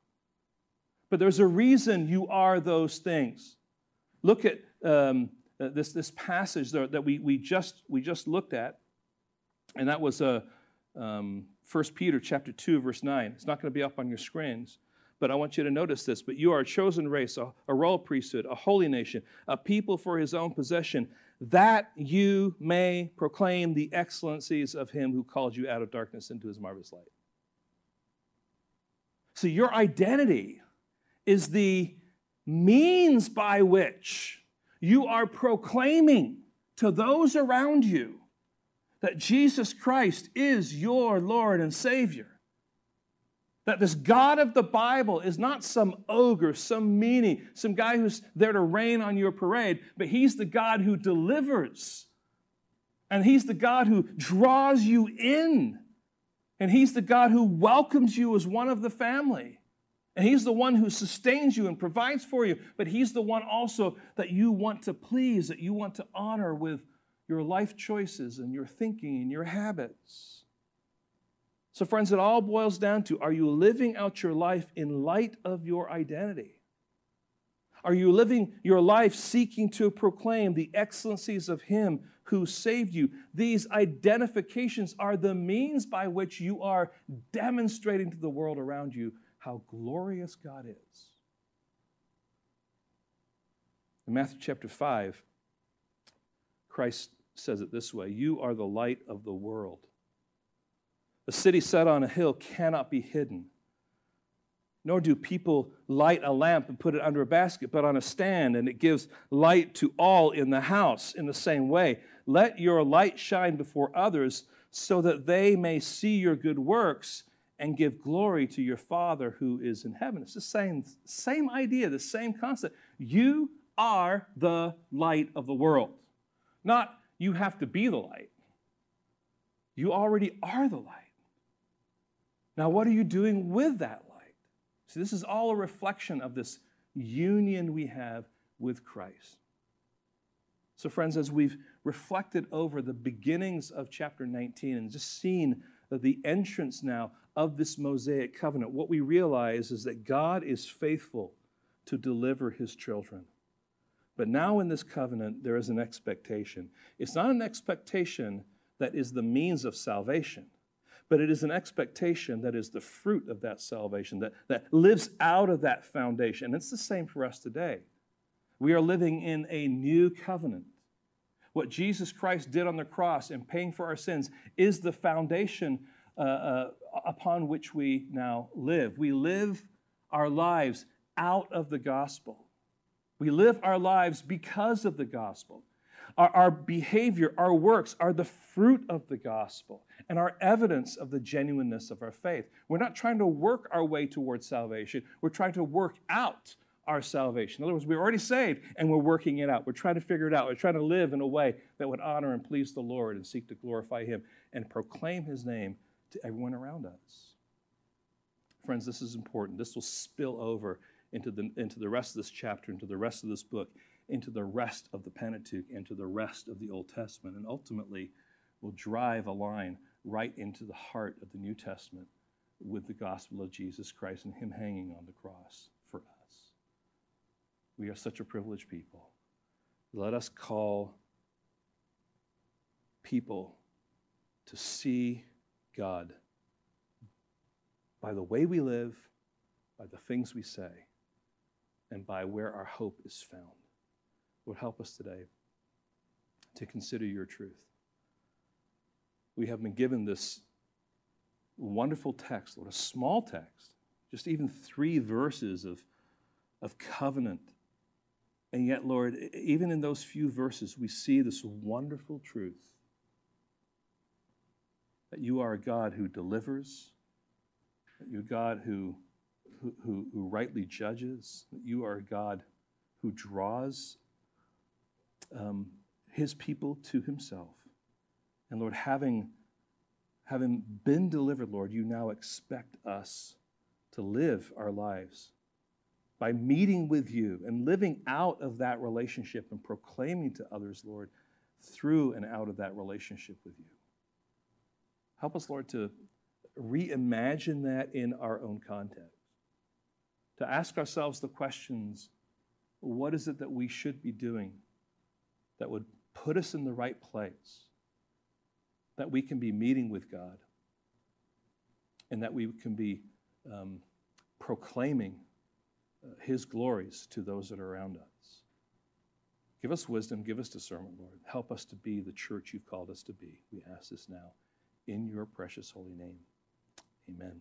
But there's a reason you are those things. Look at um, this, this passage that we, we, just, we just looked at, and that was a, um, 1 Peter chapter 2, verse 9. It's not going to be up on your screens, but I want you to notice this. But you are a chosen race, a, a royal priesthood, a holy nation, a people for his own possession, that you may proclaim the excellencies of him who called you out of darkness into his marvelous light. So your identity is the means by which you are proclaiming to those around you that Jesus Christ is your Lord and Savior. That this God of the Bible is not some ogre, some meanie, some guy who's there to rain on your parade, but He's the God who delivers. And He's the God who draws you in. And He's the God who welcomes you as one of the family. And He's the one who sustains you and provides for you, but He's the one also that you want to please, that you want to honor with your life choices and your thinking and your habits. So, friends, it all boils down to are you living out your life in light of your identity? Are you living your life seeking to proclaim the excellencies of Him who saved you? These identifications are the means by which you are demonstrating to the world around you how glorious God is. In Matthew chapter 5, Christ says it this way You are the light of the world. A city set on a hill cannot be hidden. Nor do people light a lamp and put it under a basket, but on a stand, and it gives light to all in the house in the same way. Let your light shine before others so that they may see your good works and give glory to your Father who is in heaven. It's the same, same idea, the same concept. You are the light of the world. Not you have to be the light. You already are the light. Now, what are you doing with that light? See, this is all a reflection of this union we have with Christ. So, friends, as we've reflected over the beginnings of chapter 19 and just seen the entrance now of this Mosaic covenant, what we realize is that God is faithful to deliver his children. But now in this covenant, there is an expectation. It's not an expectation that is the means of salvation, but it is an expectation that is the fruit of that salvation, that, that lives out of that foundation. And it's the same for us today. We are living in a new covenant. What Jesus Christ did on the cross in paying for our sins is the foundation uh, uh, upon which we now live. We live our lives out of the gospel. We live our lives because of the gospel. Our, our, behavior, our works are the fruit of the gospel and are evidence of the genuineness of our faith. We're not trying to work our way towards salvation, we're trying to work out our salvation. In other words, we're already saved and we're working it out. We're trying to figure it out. We're trying to live in a way that would honor and please the Lord and seek to glorify Him and proclaim His name to everyone around us. Friends, this is important. This will spill over into the, into the rest of this chapter, into the rest of this book, into the rest of the Pentateuch, into the rest of the Old Testament, and ultimately will drive a line right into the heart of the New Testament with the gospel of Jesus Christ and Him hanging on the cross for us. We are such a privileged people. Let us call people to see God by the way we live, by the things we say, and by where our hope is found. Lord, help us today to consider your truth. We have been given this wonderful text, Lord, a small text, just even three verses of, of covenant. And yet, Lord, even in those few verses, we see this wonderful truth that you are a God who delivers, that you're a God who, who, who rightly judges, that you are a God who draws um, his people to himself. And Lord, having, having been delivered, Lord, you now expect us to live our lives by meeting with you and living out of that relationship and proclaiming to others, Lord, through and out of that relationship with you. Help us, Lord, to reimagine that in our own context, to ask ourselves the questions what is it that we should be doing that would put us in the right place, that we can be meeting with God, and that we can be um, proclaiming uh, His glories to those that are around us. Give us wisdom, give us discernment, Lord. Help us to be the church you've called us to be. We ask this now in your precious holy name. Amen.